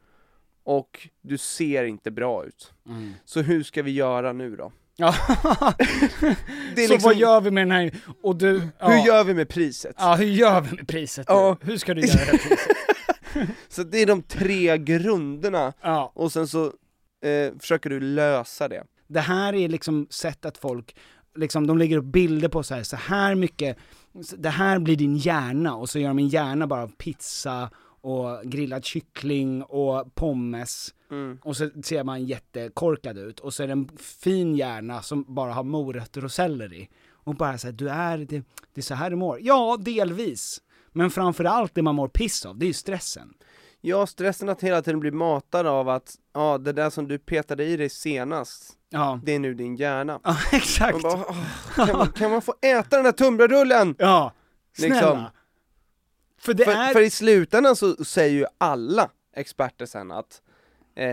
Speaker 4: Och du ser inte bra ut.
Speaker 3: Mm.
Speaker 4: Så hur ska vi göra nu då? Är
Speaker 3: så
Speaker 4: liksom-
Speaker 3: vad gör vi med den här, och du, ja.
Speaker 4: Hur gör vi med priset?
Speaker 3: Ja, hur gör vi med priset?
Speaker 4: Ja.
Speaker 3: Ja. Hur ska du göra det här priset?
Speaker 4: Så det är de tre grunderna,
Speaker 3: Ja.
Speaker 4: och sen så eh, försöker du lösa det.
Speaker 3: Det här är liksom sätt att folk, liksom de lägger upp bilder på så här, så här mycket, det här blir din hjärna, och så gör de en hjärna bara av pizza och grillad kyckling och pommes.
Speaker 4: Mm.
Speaker 3: Och så ser man jättekorkad ut, och så är det en fin hjärna som bara har morötter och selleri. Och bara såhär, du är, det, det är så här du mår. Ja, delvis. Men framförallt det man mår piss av, det är ju stressen.
Speaker 4: Ja, stressen att hela tiden bli matad av att, ja, det där som du petade i dig senast,
Speaker 3: Ja.
Speaker 4: det är nu din hjärna.
Speaker 3: Ja, exakt.
Speaker 4: Man bara, "Åh, kan, man, kan man få äta den där tunnbrödsrullen?
Speaker 3: Ja, snälla.
Speaker 4: Liksom.
Speaker 3: För det
Speaker 4: för,
Speaker 3: är...
Speaker 4: för i slutändan så säger ju alla experter sen att eh,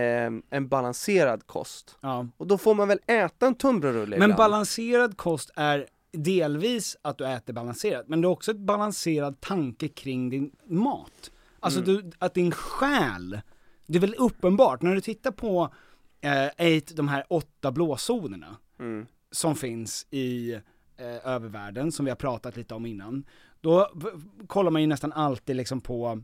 Speaker 4: en balanserad kost,
Speaker 3: Ja.
Speaker 4: och då får man väl äta en tunnbrödsrulle
Speaker 3: Men
Speaker 4: ibland.
Speaker 3: balanserad kost är delvis att du äter balanserat, men det är också ett balanserad tanke kring din mat. Alltså
Speaker 4: Mm.
Speaker 3: du, att din själ, det är väl uppenbart, när du tittar på eh, de här åtta blåzonerna
Speaker 4: Mm.
Speaker 3: som finns i eh, övervärlden, som vi har pratat lite om innan, då kollar man ju nästan alltid liksom på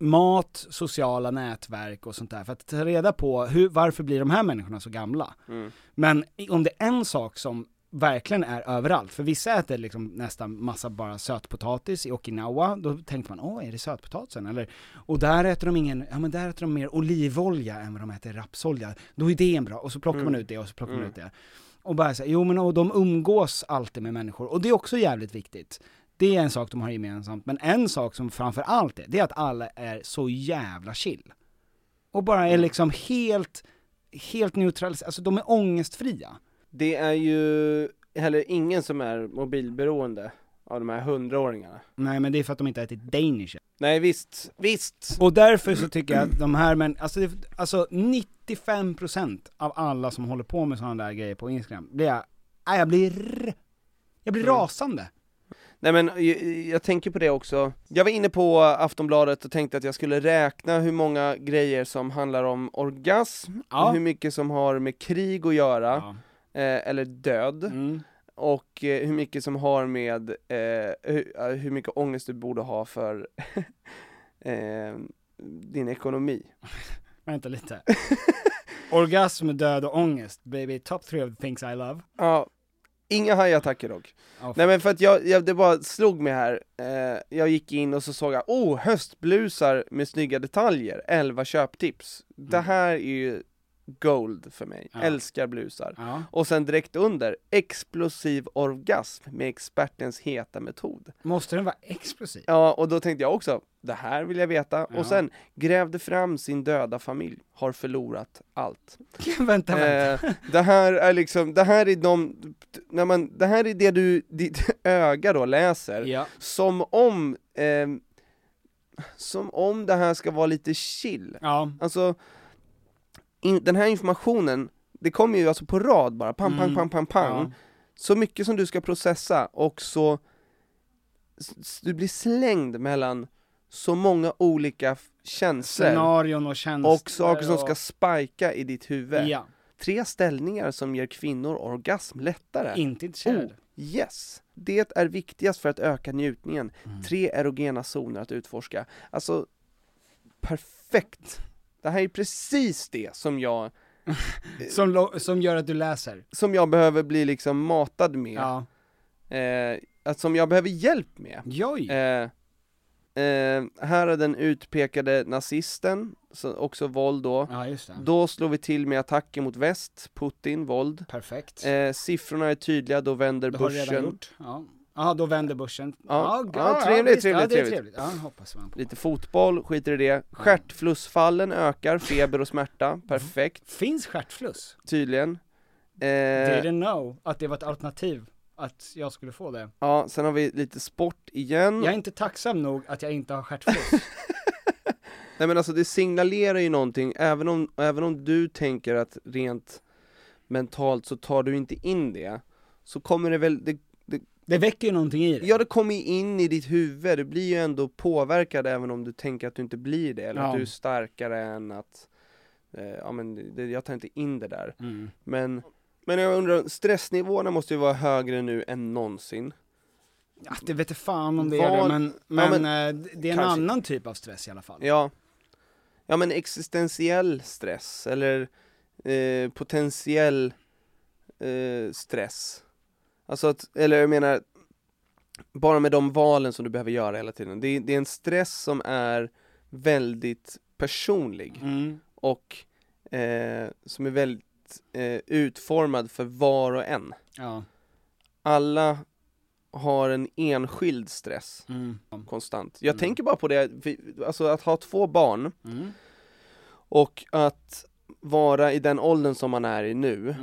Speaker 3: mat, sociala nätverk och sånt där, för att ta reda på hur, varför blir de här människorna så gamla?
Speaker 4: Mm.
Speaker 3: Men om det är en sak som verkligen är överallt, för vissa äter liksom nästan massa bara sötpotatis i Okinawa, då tänkte man åh är det sötpotatisen? Eller, och där äter de ingen, ja men där äter de mer olivolja än vad de äter rapsolja, då är det en bra, och så plockar man
Speaker 4: Mm.
Speaker 3: ut det och så plockar man
Speaker 4: Mm.
Speaker 3: ut det. Och bara säga, jo men och de umgås alltid med människor, och det är också jävligt viktigt. Det är en sak de har gemensamt, men en sak som framför allt är, det är att alla är så jävla chill. Och bara är liksom helt, helt neutraliserade, alltså de är ångestfria.
Speaker 4: Det är ju heller ingen som är mobilberoende av de här hundraåringarna.
Speaker 3: Nej men det är för att de inte har ätit danish.
Speaker 4: Nej visst, visst!
Speaker 3: Och därför så tycker jag att de här men, alltså, det, alltså 95% av alla som håller på med sådana där grejer på Instagram, blir jag, nej, jag blir, jag blir
Speaker 4: Mm.
Speaker 3: rasande.
Speaker 4: Nej men jag, jag tänker på det också, jag var inne på Aftonbladet och tänkte att jag skulle räkna hur många grejer som handlar om orgasm,
Speaker 3: Ja.
Speaker 4: och hur mycket som har med krig att göra,
Speaker 3: Ja.
Speaker 4: Eh, eller död,
Speaker 3: Mm.
Speaker 4: och eh, hur mycket som har med eh, hur, eh, hur mycket ångest du borde ha för eh, din ekonomi.
Speaker 3: Vänta lite. Orgasm, död och ångest, baby, top three of the things I love.
Speaker 4: Ja, Inga hajattacker dock.
Speaker 3: Ja,
Speaker 4: Nej men för att jag, jag, det bara slog mig här, eh, jag gick in och så såg jag, oh höstblusar med snygga detaljer, 11 köptips. Det här är ju gold för mig,
Speaker 3: Ja.
Speaker 4: älskar blusar.
Speaker 3: Ja.
Speaker 4: Och sen direkt under, explosiv orgasm med expertens heta metod.
Speaker 3: Måste den vara explosiv?
Speaker 4: Ja, och då tänkte jag också, det här vill jag veta.
Speaker 3: Ja.
Speaker 4: Och sen, grävde fram sin döda familj, har förlorat allt.
Speaker 3: vänta, vänta.
Speaker 4: Eh, det här är liksom, det här är de, när man, det här är det du, ditt öga då läser, som om, ehm, som om det här ska vara lite chill.
Speaker 3: Ja.
Speaker 4: Alltså, in, den här informationen, det kommer ju alltså på rad bara, pang, pang,
Speaker 3: Mm.
Speaker 4: pang, pang, pang.
Speaker 3: Ja.
Speaker 4: Så mycket som du ska processa och så, du blir slängd mellan så många olika känslor
Speaker 3: Scenarion och känslor.
Speaker 4: och saker som ska spika i ditt huvud.
Speaker 3: Ja.
Speaker 4: Tre ställningar som ger kvinnor orgasm lättare.
Speaker 3: Inte intresserad.
Speaker 4: Oh, yes! Det är viktigast för att öka njutningen.
Speaker 3: Mm.
Speaker 4: Tre erogena zoner att utforska. Alltså, perfekt! Det här är precis det som jag,
Speaker 3: Som, som gör att du läser.
Speaker 4: som jag behöver bli liksom matad med.
Speaker 3: Ja.
Speaker 4: Eh, att som jag behöver hjälp med.
Speaker 3: Joj.
Speaker 4: Eh, eh, här är den utpekade nazisten, så också våld då.
Speaker 3: Ja, just det.
Speaker 4: Då slår vi till med attacker mot väst, Putin, våld.
Speaker 3: Perfekt.
Speaker 4: Eh, siffrorna är tydliga, då vänder
Speaker 3: Det har du redan
Speaker 4: börsen.
Speaker 3: gjort. Ja. Ja, då vänder börsen.
Speaker 4: Ja,
Speaker 3: g-
Speaker 4: ja, trevligt,
Speaker 3: visst.
Speaker 4: trevligt,
Speaker 3: ja, är
Speaker 4: trevligt.
Speaker 3: trevligt. Ja, hoppas man på.
Speaker 4: Lite fotboll, skiter i det. Stjärtflussfallen ökar, feber och smärta, perfekt,
Speaker 3: Finns stjärtfluss?
Speaker 4: tydligen. Eh,
Speaker 3: Didn't know att det var ett alternativ, att jag skulle få det.
Speaker 4: ja, sen har vi lite sport igen.
Speaker 3: Jag är inte tacksam nog att jag inte har stjärtfluss.
Speaker 4: Nej men alltså det signalerar ju någonting, även om, även om du tänker att rent mentalt så tar du inte in det, så kommer det väl, det, det,
Speaker 3: väcker ju någonting i det.
Speaker 4: ja det kommer ju in i ditt huvud, du blir ju ändå påverkad även om du tänker att du inte blir det, eller
Speaker 3: Ja.
Speaker 4: att du är starkare än att, eh, ja men det, jag tar inte in det där.
Speaker 3: Mm.
Speaker 4: Men, men jag undrar, stressnivåerna måste ju vara högre nu än någonsin.
Speaker 3: Ja, det vet jag fan om det
Speaker 4: Vad-
Speaker 3: är det, men,
Speaker 4: Ja,
Speaker 3: men,
Speaker 4: men
Speaker 3: eh, det är en
Speaker 4: kanske-
Speaker 3: annan typ av stress i alla fall.
Speaker 4: Ja, ja men existentiell stress, eller eh, potentiell eh, stress. Alltså att, eller jag menar, bara med de valen som du behöver göra hela tiden. Det, är- det är en stress som är väldigt personlig
Speaker 3: Mm.
Speaker 4: och eh, som är väldigt eh, utformad för var och en.
Speaker 3: Ja.
Speaker 4: Alla har en enskild stress
Speaker 3: Mm.
Speaker 4: konstant. Jag
Speaker 3: Mm.
Speaker 4: tänker bara på det, alltså att ha två barn
Speaker 3: Mm.
Speaker 4: och att vara i den åldern som man är i nu,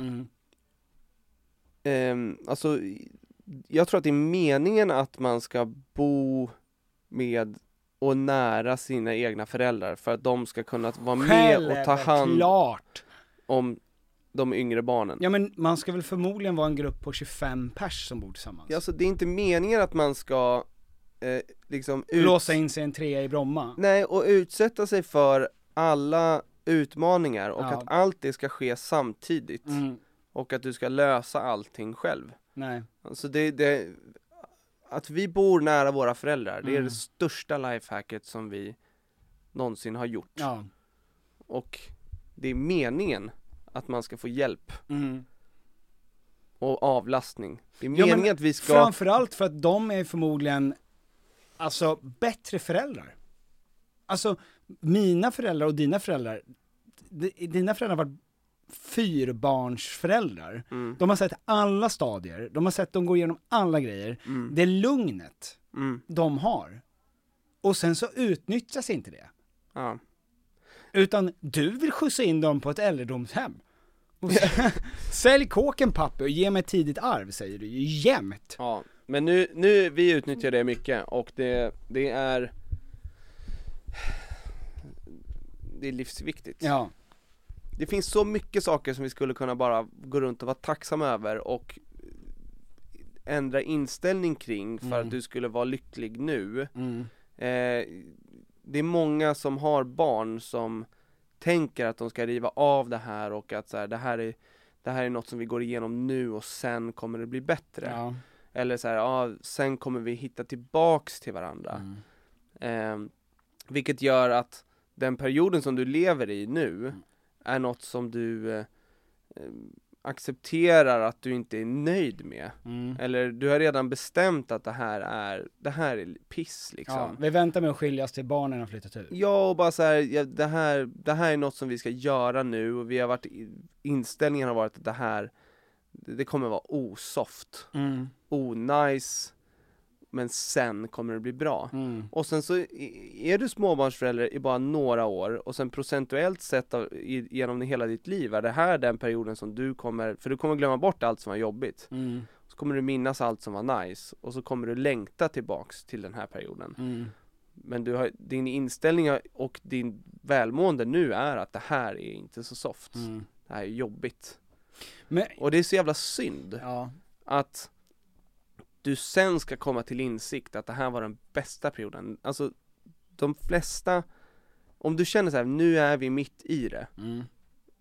Speaker 4: Ehm, alltså jag tror att det är meningen att man ska bo med och nära sina egna föräldrar för att de ska kunna vara med och ta hand om de yngre barnen.
Speaker 3: Ja men man ska väl förmodligen vara en grupp på 25 pers som bor tillsammans.
Speaker 4: Ja, alltså det är inte meningen att man ska eh, liksom ut...
Speaker 3: Låsa in sig en trea i Bromma.
Speaker 4: Nej, och utsätta sig för alla utmaningar och
Speaker 3: Ja.
Speaker 4: att allt det ska ske samtidigt
Speaker 3: Mm.
Speaker 4: Och att du ska lösa allting själv.
Speaker 3: Nej.
Speaker 4: Alltså det, det att vi bor nära våra föräldrar, det är
Speaker 3: Mm.
Speaker 4: det största lifehacket som vi någonsin har gjort.
Speaker 3: Ja.
Speaker 4: Och det är meningen att man ska få hjälp
Speaker 3: Mm.
Speaker 4: och avlastning. Det är
Speaker 3: Ja,
Speaker 4: meningen
Speaker 3: men
Speaker 4: att vi ska
Speaker 3: Framförallt för att de är förmodligen, alltså bättre föräldrar. Alltså, mina föräldrar och dina föräldrar, dina föräldrar har varit fyrbarnsföräldrar.
Speaker 4: Mm.
Speaker 3: De har sett alla stadier, de har sett dem gå igenom alla grejer.
Speaker 4: Mm.
Speaker 3: Det lugnet
Speaker 4: Mm.
Speaker 3: de har. Och sen så utnyttjas inte det.
Speaker 4: Ja.
Speaker 3: Utan du vill skjutsa in dem på ett äldredomshem. Sälj kåken pappa och ge mig tidigt arv säger du ju jämt.
Speaker 4: Ja, men nu, nu, vi utnyttjar det mycket och det, det är Det är livsviktigt.
Speaker 3: Ja.
Speaker 4: Det finns så mycket saker som vi skulle kunna bara gå runt och vara tacksamma över och ändra inställning kring för
Speaker 3: Mm.
Speaker 4: att du skulle vara lycklig nu.
Speaker 3: Mm.
Speaker 4: Eh, det är många som har barn som tänker att de ska riva av det här och att så här, det, här är, det här är något som vi går igenom nu och sen kommer det bli bättre.
Speaker 3: Ja.
Speaker 4: Eller så här, ja, sen kommer vi hitta tillbaks till varandra.
Speaker 3: Mm.
Speaker 4: Eh, vilket gör att den perioden som du lever i nu är något som du eh, eh, accepterar att du inte är nöjd med.
Speaker 3: Mm.
Speaker 4: Eller du har redan bestämt att det här är, det här är piss liksom.
Speaker 3: Ja, vi väntar med att skiljas till barnen har flyttat ut.
Speaker 4: Ja, och bara så här, ja, det här, det här är något som vi ska göra nu och vi har varit, inställningen har varit att det här, det det kommer vara osoft,
Speaker 3: Mm.
Speaker 4: onajs, men sen kommer det bli bra.
Speaker 3: Mm.
Speaker 4: Och sen så är du småbarnsförälder i bara några år och sen procentuellt sett av, i, genom hela ditt liv är det här den perioden som du kommer, för du kommer glömma bort allt som var jobbigt.
Speaker 3: Mm.
Speaker 4: Så kommer du minnas allt som var nice och så kommer du längta tillbaks till den här perioden.
Speaker 3: Mm.
Speaker 4: Men du har, din inställning och din välmående nu är att det här är inte så soft.
Speaker 3: Mm.
Speaker 4: Det här är jobbigt.
Speaker 3: Men,
Speaker 4: Och det är så jävla synd
Speaker 3: ja.
Speaker 4: att du sen ska komma till insikt att det här var den bästa perioden. Alltså, de flesta, om du känner så här, nu är vi mitt i det.
Speaker 3: Mm.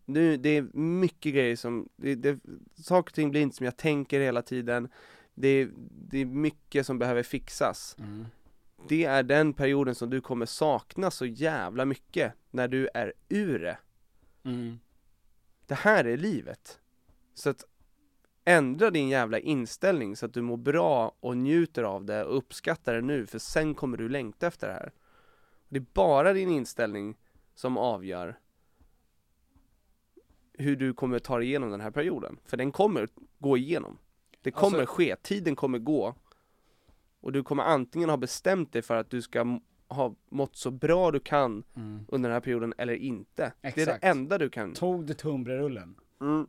Speaker 4: Nu, det är mycket grejer som, det, det, saker och ting blir inte som jag tänker hela tiden. Det, det är mycket som behöver fixas.
Speaker 3: Mm.
Speaker 4: Det är den perioden som du kommer sakna så jävla mycket när du är ur det.
Speaker 3: Mm.
Speaker 4: Det här är livet. Så att ändra din jävla inställning så att du mår bra och njuter av det och uppskattar det nu för sen kommer du längta efter det här. Det är bara din inställning som avgör hur du kommer ta dig igenom den här perioden. För den kommer gå igenom. Det kommer
Speaker 3: Alltså-
Speaker 4: ske, tiden kommer gå. Och du kommer antingen ha bestämt dig för att du ska ha mått så bra du kan
Speaker 3: Mm.
Speaker 4: under den här perioden eller inte. Det är
Speaker 3: Exakt.
Speaker 4: det enda du kan.
Speaker 3: Tog du tunnbrödsrullen?
Speaker 4: Mm.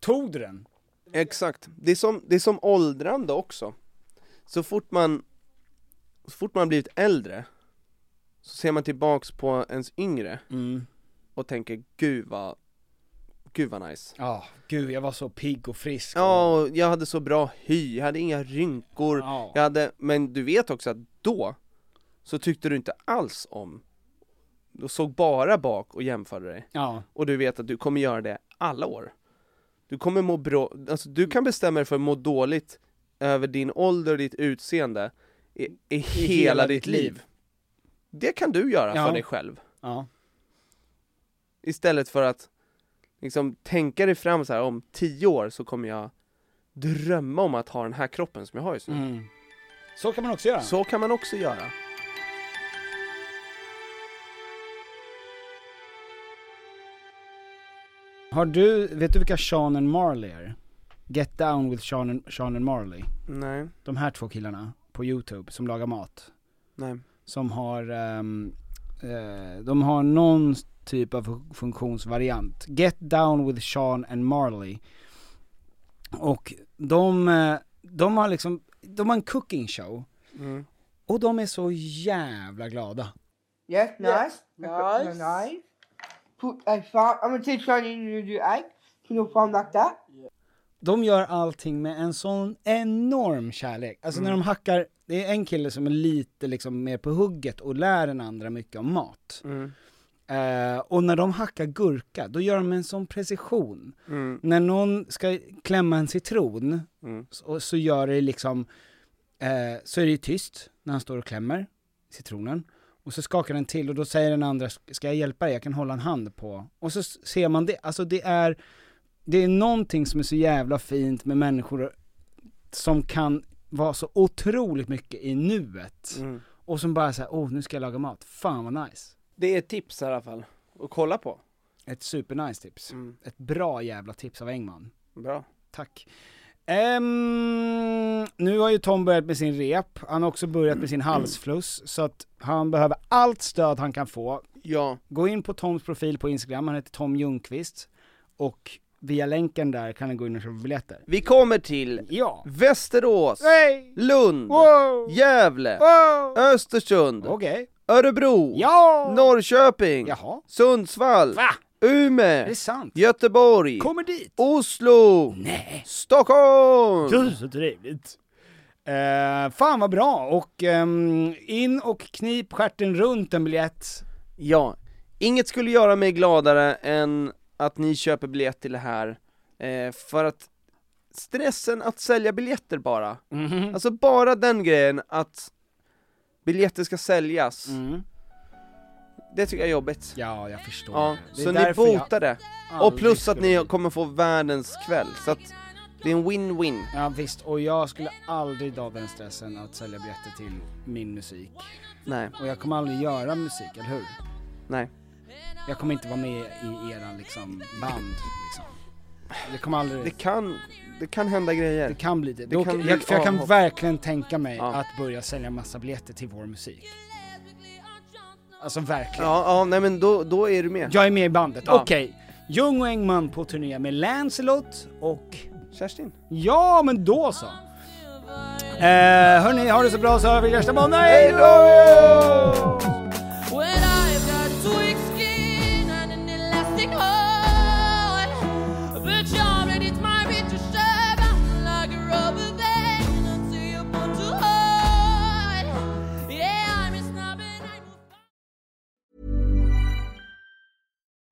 Speaker 3: Tog du den?
Speaker 4: Exakt. Det är, som, det är som åldrande också. Så fort man, så fort man har blivit äldre, så ser man tillbaks på ens yngre
Speaker 3: Mm.
Speaker 4: och tänker gud vad, gud vad nice.
Speaker 3: Ja, gud jag var så pigg och frisk.
Speaker 4: Ja, och jag hade så bra hy, jag hade inga rynkor,
Speaker 3: Ja.
Speaker 4: jag hade, men du vet också att då, så tyckte du inte alls om, du såg bara bak och jämförde dig.
Speaker 3: Ja.
Speaker 4: Och du vet att du kommer göra det alla år. Du kommer må bra, alltså du kan bestämma dig för att må dåligt över din ålder och ditt utseende i, i, hela,
Speaker 3: hela
Speaker 4: ditt
Speaker 3: ditt
Speaker 4: liv.
Speaker 3: liv.
Speaker 4: Det kan du göra
Speaker 3: Ja.
Speaker 4: för dig själv.
Speaker 3: Ja.
Speaker 4: Istället för att liksom tänka dig fram så här om tio år så kommer jag drömma om att ha den här kroppen som jag har just nu.
Speaker 3: Mm. Så kan man också göra.
Speaker 4: Så kan man också göra.
Speaker 3: Har du, vet du vilka Sean and Marley är? Get down with Sean and, Sean and Marley.
Speaker 4: Nej,
Speaker 3: De här två killarna på youtube som lagar mat.
Speaker 4: nej.
Speaker 3: Som har, ehm, eh, de har någon typ av fu- funktionsvariant. Get down with Sean and Marley. Och de, eh, de har liksom, de har en cooking show.
Speaker 4: Mm.
Speaker 3: Och de är så jävla glada.
Speaker 7: Yes, nice. Nice. Nice. Put a farm. I'm gonna teach you to do egg. Can you farm like that?
Speaker 3: De gör allting med en sån enorm kärlek. Alltså när de hackar, det är en kille som är lite liksom mer på hugget och lär den andra mycket om mat.
Speaker 4: Mm.
Speaker 3: Eh, och när de hackar gurka, då gör de med en sån precision.
Speaker 4: Mm.
Speaker 3: När någon ska klämma en citron,
Speaker 4: Mm.
Speaker 3: så, så gör det liksom, eh, så är det tyst när han står och klämmer citronen. Och så skakar den till och då säger den andra, ska jag hjälpa dig? Jag kan hålla en hand på. Och så ser man det, alltså det är, det är någonting som är så jävla fint med människor som kan vara så otroligt mycket i nuet.
Speaker 4: Mm.
Speaker 3: Och som bara säger, åh nu ska jag laga mat, fan vad nice.
Speaker 4: Det är ett tips i alla fall, att kolla på.
Speaker 3: Ett supernice tips.
Speaker 4: Mm.
Speaker 3: Ett bra jävla tips av Engman.
Speaker 4: Bra.
Speaker 3: Tack. Ehm, nu har ju Tom börjat med sin rep, han har också börjat med sin halsfluss, så att han behöver allt stöd han kan få.
Speaker 4: Ja.
Speaker 3: Gå in på Toms profil på Instagram, han heter Tom Ljungqvist, och via länken där kan ni gå in och köpa biljetter.
Speaker 4: Vi kommer till
Speaker 3: Ja.
Speaker 4: Västerås,
Speaker 3: Hey!
Speaker 4: Lund,
Speaker 3: Wow!
Speaker 4: Gävle,
Speaker 3: Wow!
Speaker 4: Östersund,
Speaker 3: Okej.
Speaker 4: Örebro,
Speaker 3: Ja!
Speaker 4: Norrköping,
Speaker 3: Jaha.
Speaker 4: Sundsvall,
Speaker 3: Va?
Speaker 4: Umeå,
Speaker 3: Är det sant?
Speaker 4: Göteborg,
Speaker 3: Kommer dit!
Speaker 4: Oslo,
Speaker 3: Nej.
Speaker 4: Stockholm!
Speaker 3: Är så trevligt. Eh, fan vad bra, och ehm, in och knip stjärten runt en biljett.
Speaker 4: Ja, inget skulle göra mig gladare än att ni köper biljett till det här, eh, för att stressen att sälja biljetter bara,
Speaker 3: Mhm.
Speaker 4: alltså bara den grejen att biljetter ska säljas,
Speaker 3: Mm.
Speaker 4: Det tycker jag är jobbigt.
Speaker 3: Ja, jag förstår.
Speaker 4: Ja,
Speaker 3: Det
Speaker 4: så ni botar det. Och plus att ni kommer få världens kväll, så att det är en win-win.
Speaker 3: Ja visst, och jag skulle aldrig ta den stressen att sälja biljetter till min musik.
Speaker 4: Nej.
Speaker 3: Och jag kommer aldrig göra musik, eller hur?
Speaker 4: Nej.
Speaker 3: Jag kommer inte vara med i era liksom band liksom. Det kommer aldrig...
Speaker 4: Det kan, det kan hända grejer.
Speaker 3: Det kan bli det.
Speaker 4: Det
Speaker 3: Då,
Speaker 4: kan bli
Speaker 3: jag, för jag kan
Speaker 4: avhopp.
Speaker 3: verkligen tänka mig
Speaker 4: Ja.
Speaker 3: att börja sälja massa biljetter till vår musik. Alltså verkligen.
Speaker 4: Ja, ja, nej men då, då är du med.
Speaker 3: Jag är med i bandet,
Speaker 4: Ja.
Speaker 3: okej. Ljung och Engman på turné med Lancelot och...
Speaker 4: Kerstin.
Speaker 3: Ja, men då så. Eh, hörni, ha det så bra så har vi nästa måndag. Hej då!
Speaker 8: When